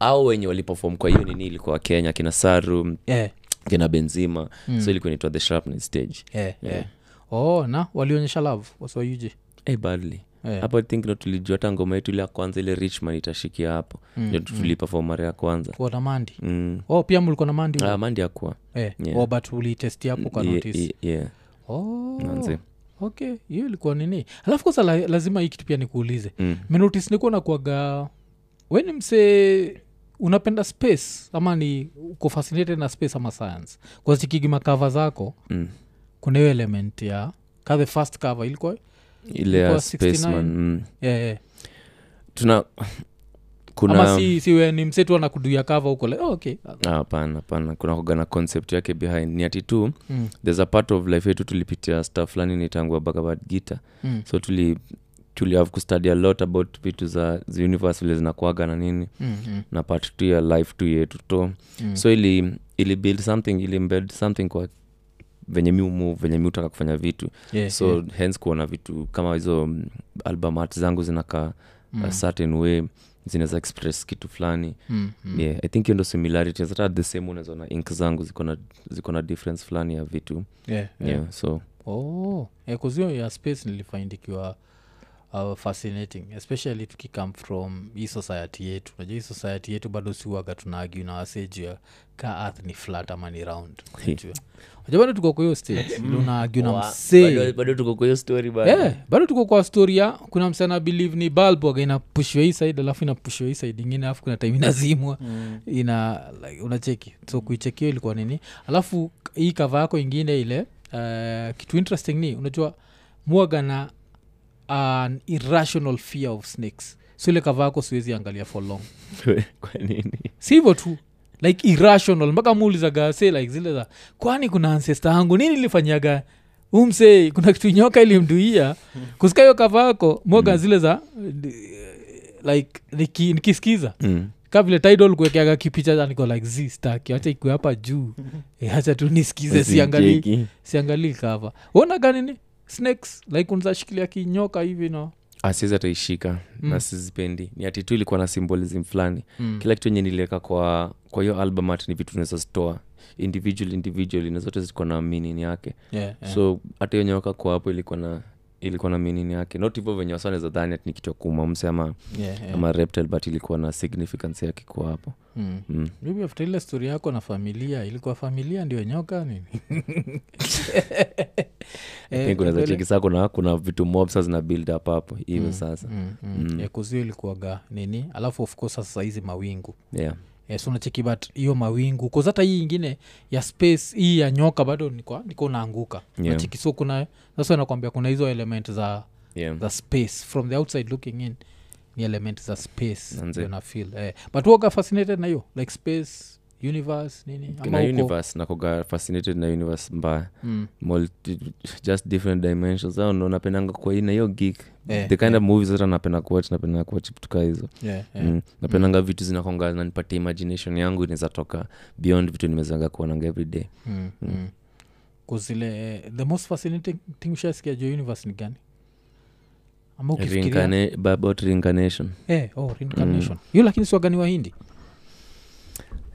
au wenye walipefom kwa hiyo nini ilikuwa wakenya kina saru yeah. kina benzima mm. so ilikuwa inaitwa the sharpness stage yeah, yeah. Yeah. oh na walionyesha love wasiwa hey, badly yeah. hapo think ndo tulijua hata ngoma yetu ile ya kwanza ile richman itashikia hapo Mm, ndio mm. mara ya kwanza Kwa na mandi mm. oh pia mlikuwa na mandi ah, mandi akuwa yeah. yeah. oh, but hapo kwa notice yeah. oh. Okay hiyo ilikuwa nini alafu kwanza la, lazima hii kitu pia nikuulize Mm. menotis nikuwa nakuaga weni msee unapenda space ama ni uko fascinated na space ama science kwazichikigima kava zako Mm. kuna hiyo element ya ka the first cover ilikuwa ile ya Ilikuwa 69. spaceman mm. yeah, yeah. tuna kuna ama si, siwe ni msetu anakuduia kava huko like, oh, okay Ah, hapana hapana kuna kugana concept yake behind ni ati tu mm, there's a part of life yetu tulipitia stuff fulani nitangua bhagavad gita mm, so tuli tuli have kustudy a lot about vitu za the universe vile zinakuaga na nini mm-hmm. na part tu ya life tu yetu to mm. so ili ili build something ili embed something kwa venye mi move venye mi utaka kufanya vitu Yeah, so yeah. hence kuona vitu kama hizo mm, album art zangu zinakaa Mm, a certain way zinaweza express kitu fulani mm-hmm. yeah i think hiyo ndo similarities hata the same unazoona ink zangu ziko na ziko na difference fulani ya vitu Yeah, yeah, yeah. so oh ya space nilifind ikiwa uh, fascinating especially tukikam from hii society yetu. Najua hii society yetu bado siuaga tunaagi na ka earth ni flat ama ni round? Unajua? Bado tuko kwa hiyo stage. Unaagiu na mseebado tuko kwa hiyo story yeah, bado tuko kwa story ya kuna msana believe ni bulb aga inapushwa hii side alafu inapushwa hii side ingine alafu kuna time inazimwa. Mm. ina like, unacheki. So kuichekio ilikuwa nini? Alafu hii kava yako ingine ile uh, kitu interesting ni unajua muaga na an irrational fear of snakes. So ile kava yako siwezi angalia for long. Kwa nini? Si hivyo tu. Like irrational. Mpaka muulizaga se like zile za kwani kuna ancestor yangu? Nini ilifanyaga umsei kuna kitu nyoka ilimduia. Kusika hiyo kava yako mwaga Mm. zile za like niki, nikisikiza. Mm. ka vile tidal kuekeaga kipicha cha niko like z staki acha ikue hapa juu. Eh, acha tu nisikize siangalii siangali kava uonaga nini snakes like unzashikilia kinyoka hivi no asiwezi siwezi ataishika Mm. na sizipendi ni ati tu ilikuwa na symbolism fulani mm. kila kitu enye niliweka kwa kwa hiyo album hati ni vitu unaweza zitoa individual individually na zote zilikuwa na minini yake yeah, yeah. so hata hiyo nyoka kwa hapo ilikuwa na ilikuwa na meaning yake not hivyo venye wasanaweza dhani ati ni kitu ya kuumamse ama, yeah, yeah. ama reptile but ilikuwa na significance yake kuwa hapo Mm. mm. maybe after ile story yako na familia ilikuwa familia ndio nyoka nini Eh, unaweza cheki saa kuna, kuna vitu mobsa zina build up hapo hivyo Mm, sasa mm, mm. Mm. Eh, ilikuwaga nini alafu of course sasa hizi mawingu yeah. Yes, unacheki but hiyo mawingu kause hata hii ingine ya space hii ya nyoka bado niko niko naanguka Yeah. nacheki so kuna sasa nakwambia kuna hizo element za Yeah. za space from the outside looking in ni element za space Manze. ndio na feel eh. but woga fascinated na hiyo like space universe nini na universe nakoga fascinated na universe mbaya mm. multi, just different dimensions au ndo napendanga kwa ina hiyo geek Eh, the kind eh. of movies hata napenda napenda kuwatch vitu hizo yeah, yeah. mm. napendanga vitu zinakonga nanipatia imagination yangu inaweza toka beyond vitu nimezanga kuonanga everyday mm. mm. kuzile eh, the most fascinating thing ushasikia jo universe ni gani ama ukifikiria about reincarnation eh, oh, reincarnation hiyo lakini swagani wa hindi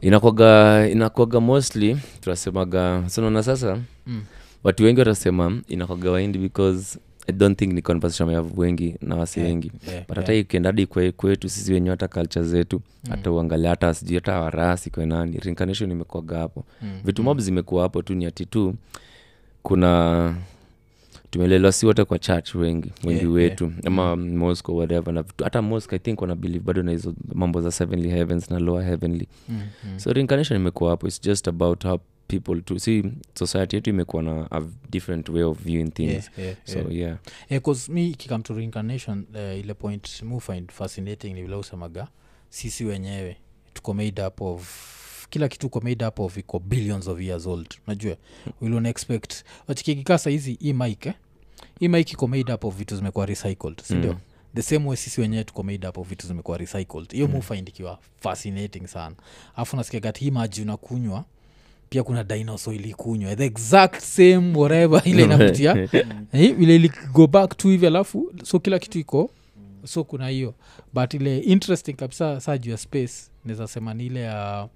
inakwaga inakwaga mostly tunasemaga sinaona sasa mm. watu wengi watasema inakwaga waindi because i don't think ni conversation ya wengi na wasi Yeah, wengi yeah, but hata yeah. hadi kwe, kwetu sisi wenyewe hata culture zetu Mm. hata uangalia hata sijui hata warasi kwe nani reincarnation imekwaga hapo Mm, vitu mm. mob zimekuwa hapo tu ni ati tu kuna tumelelewa si wote kwa church wengi wengi Yeah, wetu ama mosco whatever na hata mosque i think wana believe bado na hizo mambo za sevenly heavens na lower heavenly Mm, mm. so reincarnation imekuwa hapo its just about how people to see society yetu imekuwa na a different way of viewing things Yeah, yeah, so yeah. yeah yeah mi ikikam to reincarnation uh, ile point mu find fascinating ni vile usemaga sisi wenyewe tuko made up of kila kitu uko made up of iko billions of years old unajua wilona expect wachikikikaa sahizi hii mike eh? Hii mike iko made up of vitu zimekuwa recycled sindio Mm. the same way sisi wenyewe tuko made up of vitu zimekuwa recycled. Hiyo mm. ikiwa fascinating sana. Alafu nasikia kati hii maji unakunywa pia kuna dinosaur ilikunywa. The exact same whatever ile inakutia ile iligo back to hivi alafu so kila kitu iko so kuna hiyo. But ile interesting kabisa saa juu ya space naweza sema ni ile ya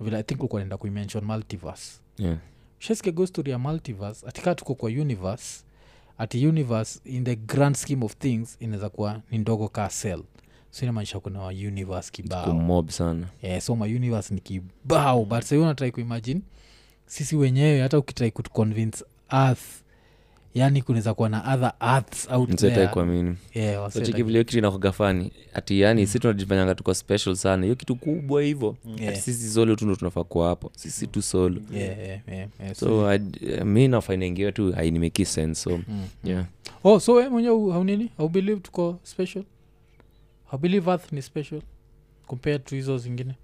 vile i think ulikuwa naenda kuimention multiverse. Yeah. shasike go story ya multiverse atikaa tuko kwa universe ati universe in the grand scheme of things inaweza kuwa ni ndogo ka cell. So inamaanisha kuna universe kibao. Sana. Yeah, so mauniverse ni kibao. But sahi unatrai kuimagine sisi wenyewe hata ukitrai kuconvince earth yani kunaweza kuwa na other arts out there. yeah, wase like- vile kitu inakogafani ati yani si tunajifanyanga tuko special sana. Hiyo kitu kubwa hivo. Yeah. ati sisi solo tu ndo tunafaa kuwa hapo. Sisi tu solo. Yeah, yeah, yeah, yeah. So, so I- mi nafainangiwa tu hainimeki sense so mm. yeah. Oh so we mwenye haunini haubelieve tuko special? Haubelieve earth ni special? Compared to hizo zingine.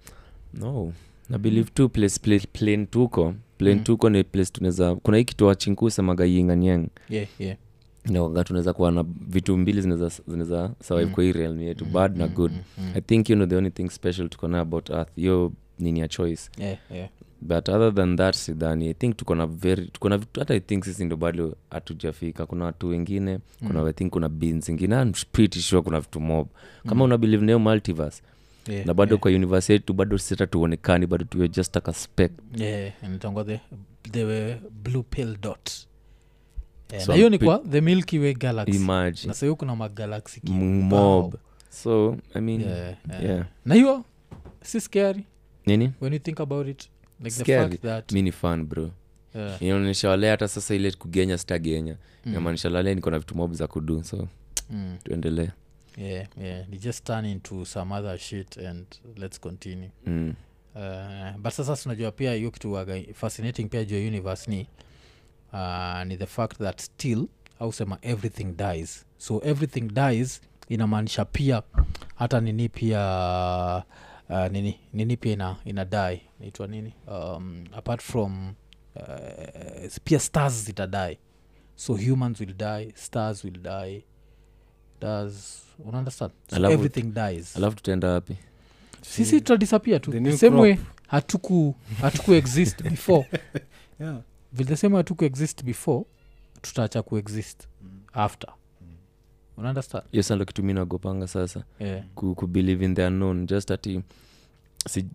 No na believe tu place, place plane tuko plane Mm. tuko ni place tunaweza kuna hii kitoa wachinku semaga yinganyang yeah, yeah. nawaga tunaweza kuwa na vitu mbili zinaweza survive Mm. kwa hii realm yetu bad na Mm, good mm, mm. i think you know the only thing special tuko na about earth hiyo nini ya choice Yeah, yeah. but other than that sidhani i think tuko na very tuko na vitu hata i think sisi ndo bado hatujafika kuna watu wengine kuna Mm. i think kuna bin zingine I'm pretty sure kuna vitu mob kama Mm. una believe nayo multiverse Yeah, na bado yeah. kwa universe yetu bado sita tuonekani bado tuwe just like a speck yeah, inatangwa the, the blue pill dot. Yeah, So na hiyo ni kwa the milky way galaxy. Imagine. Na sahiyo kuna magalaxy mob. So i mean yeah, yeah, yeah. na hiyo si scary. Nini? When you think about it like the fact that mi ni fan bro. Yeah, inaonyesha wale hata sasa ile kugenya sitagenya. Mm. inamaanisha lale niko na vitu mob za kudu so mm, tuendelee yeah, yeah. They just turn into some other shit and let's continue. Mm. uh, but sasa tunajua pia hiyo kitu waga fascinating pia juu ya universe ni uh, ni the fact that still au sema everything dies. So everything dies inamaanisha pia hata nini pia uh, nini nini pia ina, ina die. Naitwa nini? Um, apart from uh, pia stars zitadie so humans will die stars will die does unaunderstand so Alafu- everything dies. alafu tutaenda wapi? Sisi tutadisapia tu. The the same crop. way hatuku hatuku exist before. Yeah. vile the same way hatuku exist before tutaacha kuexist after. Unaunderstand hiyo sa kitu mi nagopanga sasa. Yeah. ku, ku believe in the unknown. Just ati si,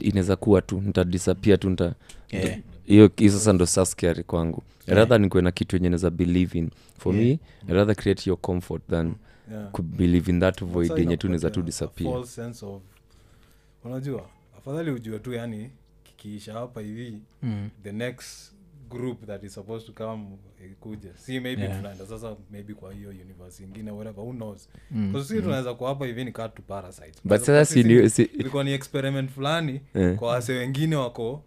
inaweza kuwa tu ntadisapia tu nta Yeah. hiyo hiyo sasa ndo saskari kwangu. Yeah. rather nikuwe na kitu yenye naweza believe in. For Yeah. me I'd rather create your comfort than Yeah. ku in that void yenye tu niza tu disappear of unajua afadhali ujue tu yani kikiisha hapa hivi Mm. the next group that is supposed to come ikuja si maybe Yeah. tunaenda sasa maybe kwa hiyo universe ingine whatever who knows Mm. Because sisi tunaweza kuwa hapa hivi ni kaa tu parasite but sasa si si ilikuwa ni experiment fulani yeah. kwa wase wengine wako.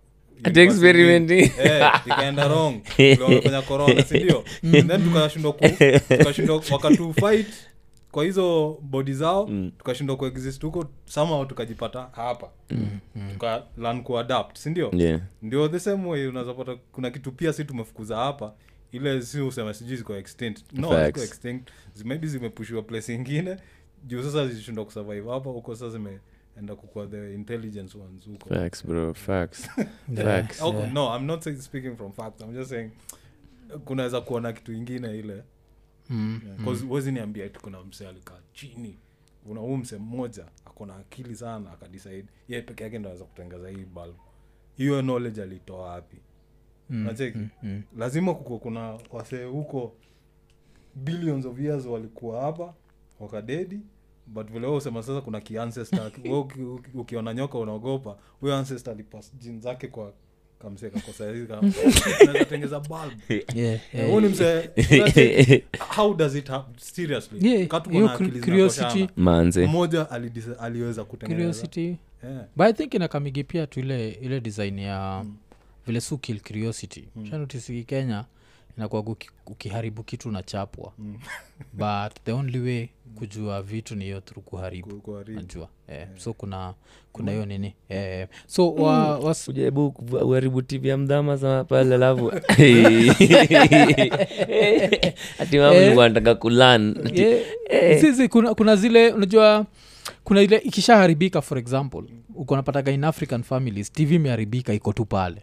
Eh, ikaenda wrong Vile wamefanya corona sindio then tukashindwa ku- tukashindwa wakatu fight kwa hizo bodi zao Mm. tukashindwa kuexist huko somehow tukajipata hapa. Tuka learn kuadapt sindio yeah. Ndio the same way unazapata kuna kitu pia si tumefukuza hapa ile si usema sijui ziko extinct. No ziko extinct. Maybe zimepushiwa place ingine. Juu sasa zilishindwa kusurvive hapa huko sasa zimeenda kukua the intelligence ones huko. Facts bro. Facts. Yeah. facts. Okay, Yeah. no i'm not speaking from facts. I'm just saying kunaweza kuona kitu ingine ile Mm. bcause niambia eti kuna mse alikaa chini una huu mse mmoja akona akili sana akadecide ye peke yake ndo aweza kutengeza hii bal hiyo knowledge alitoa wapi Mm. Nacheki. Mm. Mm. lazima kuko kuna wasee huko billions of years walikuwa hapa wakadedi but vile usema sasa kuna kiancestor ukiona nyoka unaogopa huyo ancestor alipas jin zake kwa kamse kakosatengeza bulb Yeah, yeah, huu ni mse unacheki, how does it happen seriously Yeah, Kaa tuko hiyo na cur- akili curiosity. manze mmoja aliweza curiosity Yeah. but i think inakamigi pia tu ile ile design ya Mm. vile su kill curiosity Mm. shanotisiki kenya inakuwa ukiharibu kitu unachapwa but the only way kujua vitu ni hiyo through kuharibu. Ku- kuharibu. najua eh, so kuna kuna hiyo nini? Eh, so wa, was, ujaribu uharibu tv ya mdhama za pale alafu ati mama kulan yeah, kuna, kuna zile unajua kuna ile ikishaharibika for example uko napataga in african families tv imeharibika iko tu pale.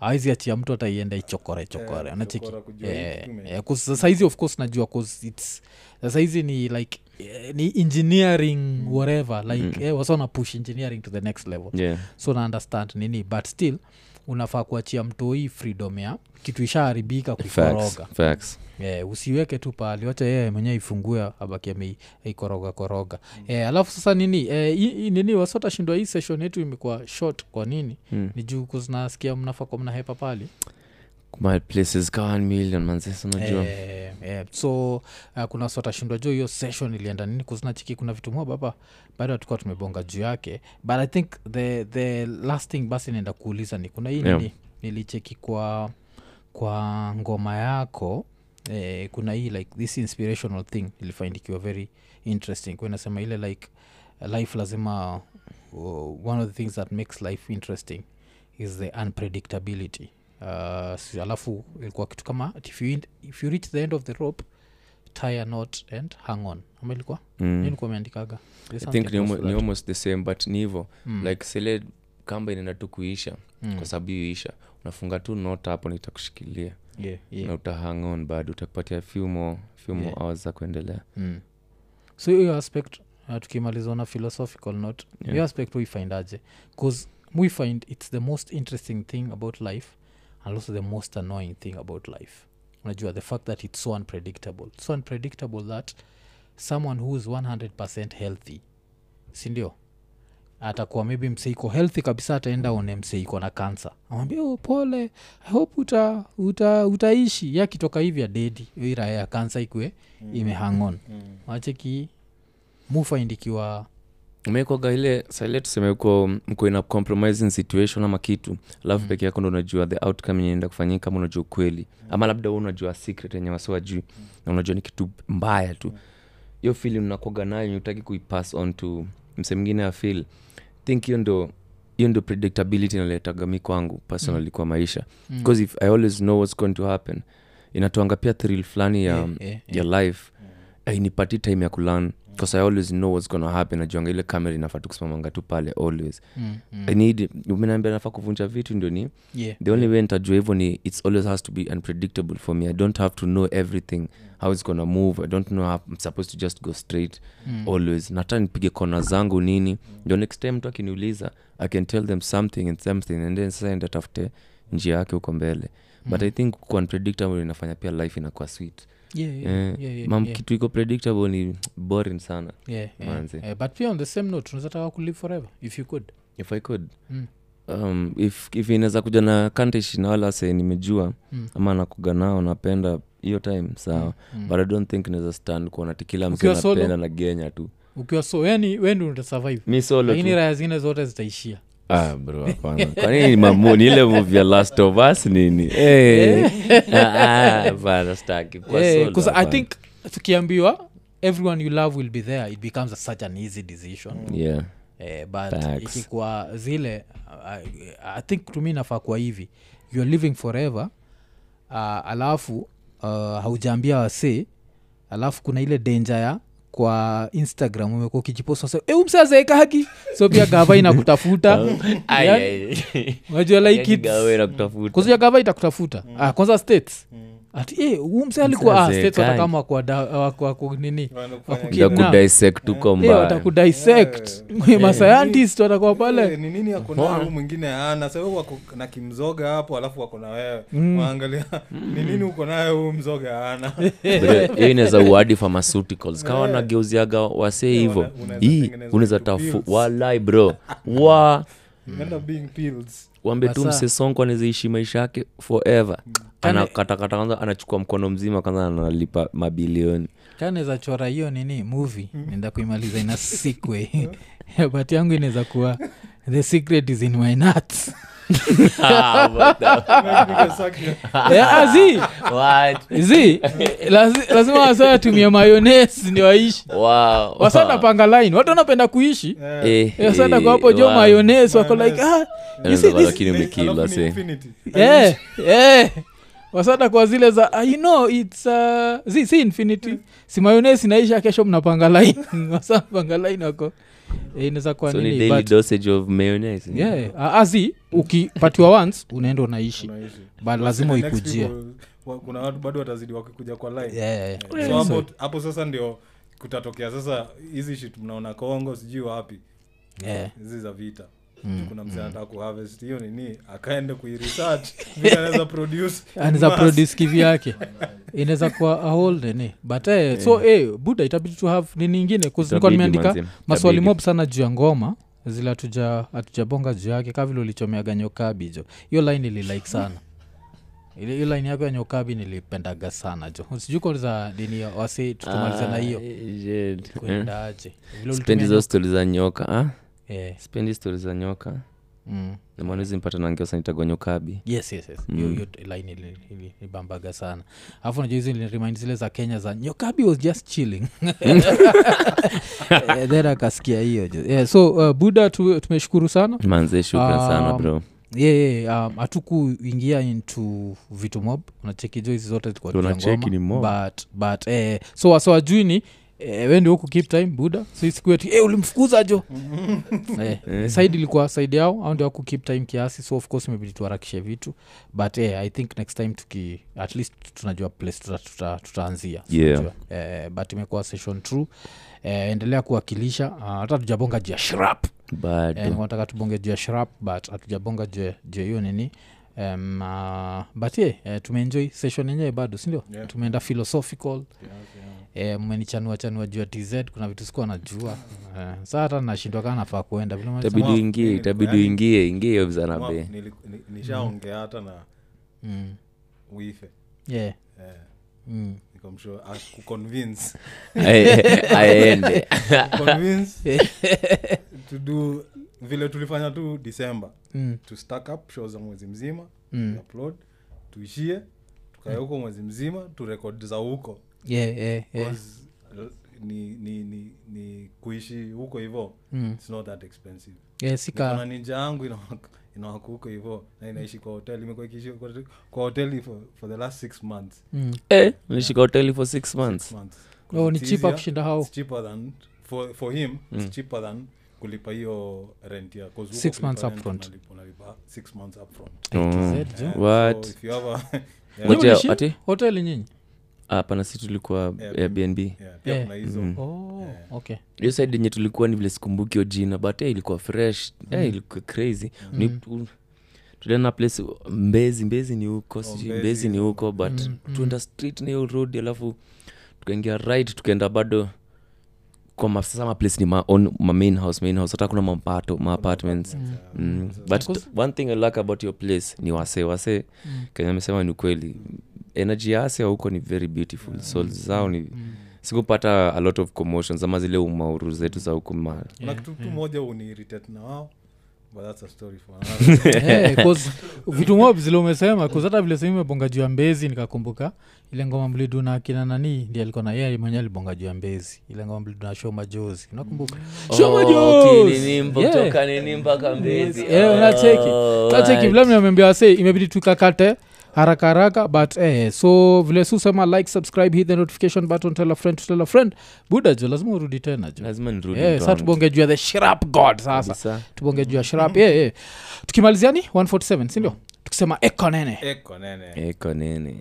Awezi achia mtu ataienda ichokore chokore yeah, anacheki yeah, saizi of course najua cause its saizi ni like eh, ni engineering whatever. Like eh, wasa push engineering to the next level. Yeah. so na understand nini but still unafaa kuachia mtoi freedom ya kitu ishaharibika kuikoroga. yeah, usiweke tu pali wacha yeye mwenyewe ifungue abaki ameikoroga koroga. Yeah, alafu sasa nini eh, nini wasotashindwa hii session yetu imekuwa short kwa nini? Mm. ni juu kuzinasikia mnafaa kwa mnahepa pali my places. Ka 1 million manzesi unajua Eh, eh, so uh, kuna sotashindwa juu hiyo session ilienda nini? Kuzinachiki kuna vitu moja baba bado hatukuwa tumebonga juu yake. But i think the, the last thing basi naenda kuuliza ni kuna hii Yeah. nini? Nilicheki kwa kwa ngoma yako. Eh, kuna hii like this inspirational thing ilifind ikiwa very interesting. Kwa inasema ile like life lazima uh, one of the things that makes life interesting is the unpredictability uh, alafu ilikuwa kitu kama if you, if you reach the end of the rope tie a knot and hang on ama ilikuwa mm. mm. ilikuwa umeandikaga i think ni, ni almost the same but ni hivo Mm. like sele kamba inaenda tu kuisha Mm. kwa sababu hiyoisha unafunga tu not hapo nitakushikilia yeah, yeah. na utahang on bado utakupatia few more, few more Yeah. hours za kuendelea mm. so hiyo aspect uh, tukimaliza na philosophical note Yeah. hiyo aspect huifindaje bcause we find it's the most interesting thing about life and also the most annoying thing about life. Unajua the fact that it's so unpredictable. So unpredictable that someone who is 100 healthy sindio atakuwa maybe mseiko healthy kabisa ataenda one mseiko na kansa amwambia oh, pole. I hope uta, uta, utaishi. Yakitoka hivi adedi hiyo iraya ya kansa ikwe imehangon Mm. wacheki mufaindikiwa umekwaga ile saile tuseme uko mko ina compromising situation ama kitu alafu Mm. peke yako ndo unajua the outcome yenye kufanyika ama unajua ukweli. Ama labda u unajua secret yenye wasiwa juu na unajua ni kitu mbaya tu. Hiyo feeling unakwaga nayo utaki kuipass on to mse mwingine afil think hiyo ndo hiyo ndo predictability inaletaga mi kwangu personally kwa maisha. Mm. because if i always know what's going to happen inatoanga pia thrill fulani ya, Yeah, yeah, ya life. Ainipati time ya kulan bcause i always know what's gonna happen. Najuanga ile kamera inafaa tukusimamanga tu pale always. Mm, mm. i need umenaambia nafaa kuvunja vitu ndio ni? Yeah. the only way nitajua hivyo ni it's always has to be unpredictable for me. I don't have to know everything how it's gonna move. I don't know how i'm supposed to just go straight Mm. always. Nata nipige kona zangu nini. Ndio next time mtu akiniuliza i can tell them something and something and then sasa ndatafute njia yake huko mbele. But i think kuwa unpredictable inafanya pia life inakuwa sweet Yeah, yeah, Eh, yeah, yeah, mam yeah. kitu iko predictable ni boring sana Yeah, yeah, manze. yeah. but pia on the same note unawezataka kulive forever if you could if i could Mm. um, if, if inaweza kuja na kantish na wala se nimejua Mm. ama nakuga nao napenda hiyo time sawa Mm. but i don't think naweza stand kuona ti kila napenda na genya tu ukiwa so yani wendi utasurvive mi solo lakini raya zingine zote zitaishia ah, bro hapana. Kwanini mamuni ile ya last of us nini? Eh. Ah, ah, staki. Kwa Eh, i think tukiambiwa everyone you love will be there it becomes a, such an easy decision. Yeah. Eh, but ikikuwa zile I, i think tumi nafaa kuwa hivi. Youare living forever uh, alafu uh, haujaambia wasee alafu kuna ile denja ya kwa instagram umekuwa ukijipost e, umsazeeka haki. So pia gava inakutafuta. Najua like Yaani kutafuta. kuzia gava itakutafuta. Ah, kwanza states. Ati eh, mse alikuwa Eh, watakuwa Eh, pale huu mwingine ana sa wako na kimzoga hapo alafu wako na wewe. Waangalia ni nini uko nayo huu mzoga ana hiyo inaweza uadi pharmaceuticals. Kama wanageuziaga wasee hivo wana- unaweza hii unaweza tafu. Walai bro. Wa End being pills wambe tu msesonko anawezaishi maisha yake forever. Kane- anakatakata kwanza anachukua mkono mzima kwanza analipa mabilioni. Kanaweza chora hiyo nini? Movie. Nenda kuimaliza ina sikwe. But yangu inaweza kuwa the secret is in my nuts Ah, Eh, ah, zi. lazima wasa atumia mayones ni waishi. Wow. panga line. Watu wanapenda kuishi. Eh, eh, kwa hapo jo wow. mayones wako like ah, lakini yeah, yeah. wasada kwa zile za uh, you know its uh, zi, si infinity. Si mayones naisha kesho mnapanga line. Wasa panga line wako. eh, inaweza kuwa so nini but dosage of mayonnaise yeah azi ukipatiwa once unaenda unaishi. But lazima uikujia kuna watu bado watazidi wakikuja kwa line yeah, yeah, yeah. so hapo, hapo sasa ndio kutatokea. Sasa hizi shit mnaona kongo sijui wapi. Yeah. hizi za vita kuna mzee anataka kuharvest hiyo nini? Akaende kuiresearch. Vile anaweza produce anaweza produce kivi yake. Inaweza kuwa a whole nini but eh, so eh, buda itabidi to have nini ingine Itabidi, nimeandika maswali mob sana juu ya ngoma zile hatuja hatujabonga juu yake ka vile ulichomeaga nyokabi jo. Hiyo line ililike sana. Hiyo line yako ya nyokabi nilipendaga sana jo. Sijui koliza dini wasi tutumaliza na hiyo. Ah, eh. Eh. kuendaje vile spendi ulitumia hizo stori za nyoka ah? Eh, spendi stori za nyoka. Mm. namanizi mpata nangeosa nitagwa nyokabi. Yes yes yes. Hiyo hiyo line ili- ili- ilibambaga sana. Alafu najua hizi remind zile za kenya za nyokabi was just chilling. Eh, then akasikia hiyo jo. Yeah, so uh, buda tu, tumeshukuru sana. Manze shukran sana Um, bro. yeah, yeah, um, hatukuingia into vitu mob. Unachekijo hizi zote zilikuwa juu ya Tunacheki ngoma. mob. but, but eh, so wajui ni eh, wendi huku keep time buda sisikueti isikueti eh, ulimfukuza jo eh, side ilikuwa side yao au ndio aku keep time kiasi so of course imebidi tuharakishe vitu. But eh, i think next time tuki at least tunajua place tuta, tuta, tutaanzia Yeah. Eh, but imekuwa session true. Eh, endelea kuwakilisha. Uh, hata tujabonga juu ya shrap. Eh, bado tubonge juu ya shrap but hatujabonga juu ya- hiyo nini. Um, uh, but ye yeah, tumeenjoy session yenyewe bado sindio Yeah. tumeenda philosophical. Yeah, yeah. Eh, mmenichanua chanua jua tz kuna vitu sikuwa najua eh, saa hata nashindwa kaa nafaa kuenda vile umesema. itabidi Mwa- uingie nini, itabidi uingie ingie hiyo mzana Mwa- be nili- ni- nishaongea hata na mm. wife yeah. yeah. mm. Ae- aende to do vile tulifanya tu december Mm. to stack up show za mwezi mzima Mm. upload tuishie tukae huko mwezi mzima turekod za huko yeah, yeah, yeah. 'Cause, ni, ni, ni, ni kuishi huko hivo Mm. its not that expensive yeah, sika ninja yangu inawaka inawaka huko hivo na inaishi kwa hotel imekuwa ikiishi kwa, kwa hoteli for, for the last six months mm. Eh, nilishika hoteli for six months Six months. oh, ni It's easier- kushinda hao it's cheaper than for, for him it's cheaper than kulipa hiyo rent ya 'cause huko Six kulipa months rent upfront. unalipa- unalipa six months upfront Oh. ATZ, jo. Yeah, What? so if you have a- yeah, Ngoja, ati? hoteli nyinyi hapana si tulikuwa Airbnb. kuna hizo. Oh, okay. Hiyo side yenye tulikuwa ni vile sikumbuki hiyo jina but hey, ilikuwa fresh. Eh, ilikuwa crazy. Ni, u- tulienda place mbezi mbezi ni huko oh, Mbezi. Mbezi ni huko but Mm, mm. tuenda street na hiyo road alafu tukaingia right tukaenda bado kwa ma- sasa maplace ni ma, on, ma main house main house. Hata kuna mapato ma apartments. mm. but one thing i like about your place ni wase wase Mm. kenya amesema ni ukweli energy ya ase huko ni very beautiful. Souls zao ni sikupata a lot of commotions ama zile umauru zetu za huku ma kuna kitu tu moja uniiritate na wao but that's a story for another Eh, vitu mob zile umesema hata vile sehemu imebonga juu ya mbezi nikakumbuka ile ngoma mlidu na kina nani ndi alikuwa na yeye mwenyewe alibonga juu ya mbezi ile ngoma mlidu na show majozi unakumbuka? Show majozi kinini mpa- Yeah. kutoka nini mpaka mbezi. Unacheki unacheki vile mnaambia wase imebidi tukakate haraka haraka but eh, so vile susema like subscribe hit the notification button tell a friend tell a friend. Buda jo lazima urudi tena jo. Eh, sa tubonge juu ya the shrap god sasa. Tubonge juu ya shrap yeah, yeah. tukimaliziani 147 sindio tukisema ekonene eko nene. Eko nini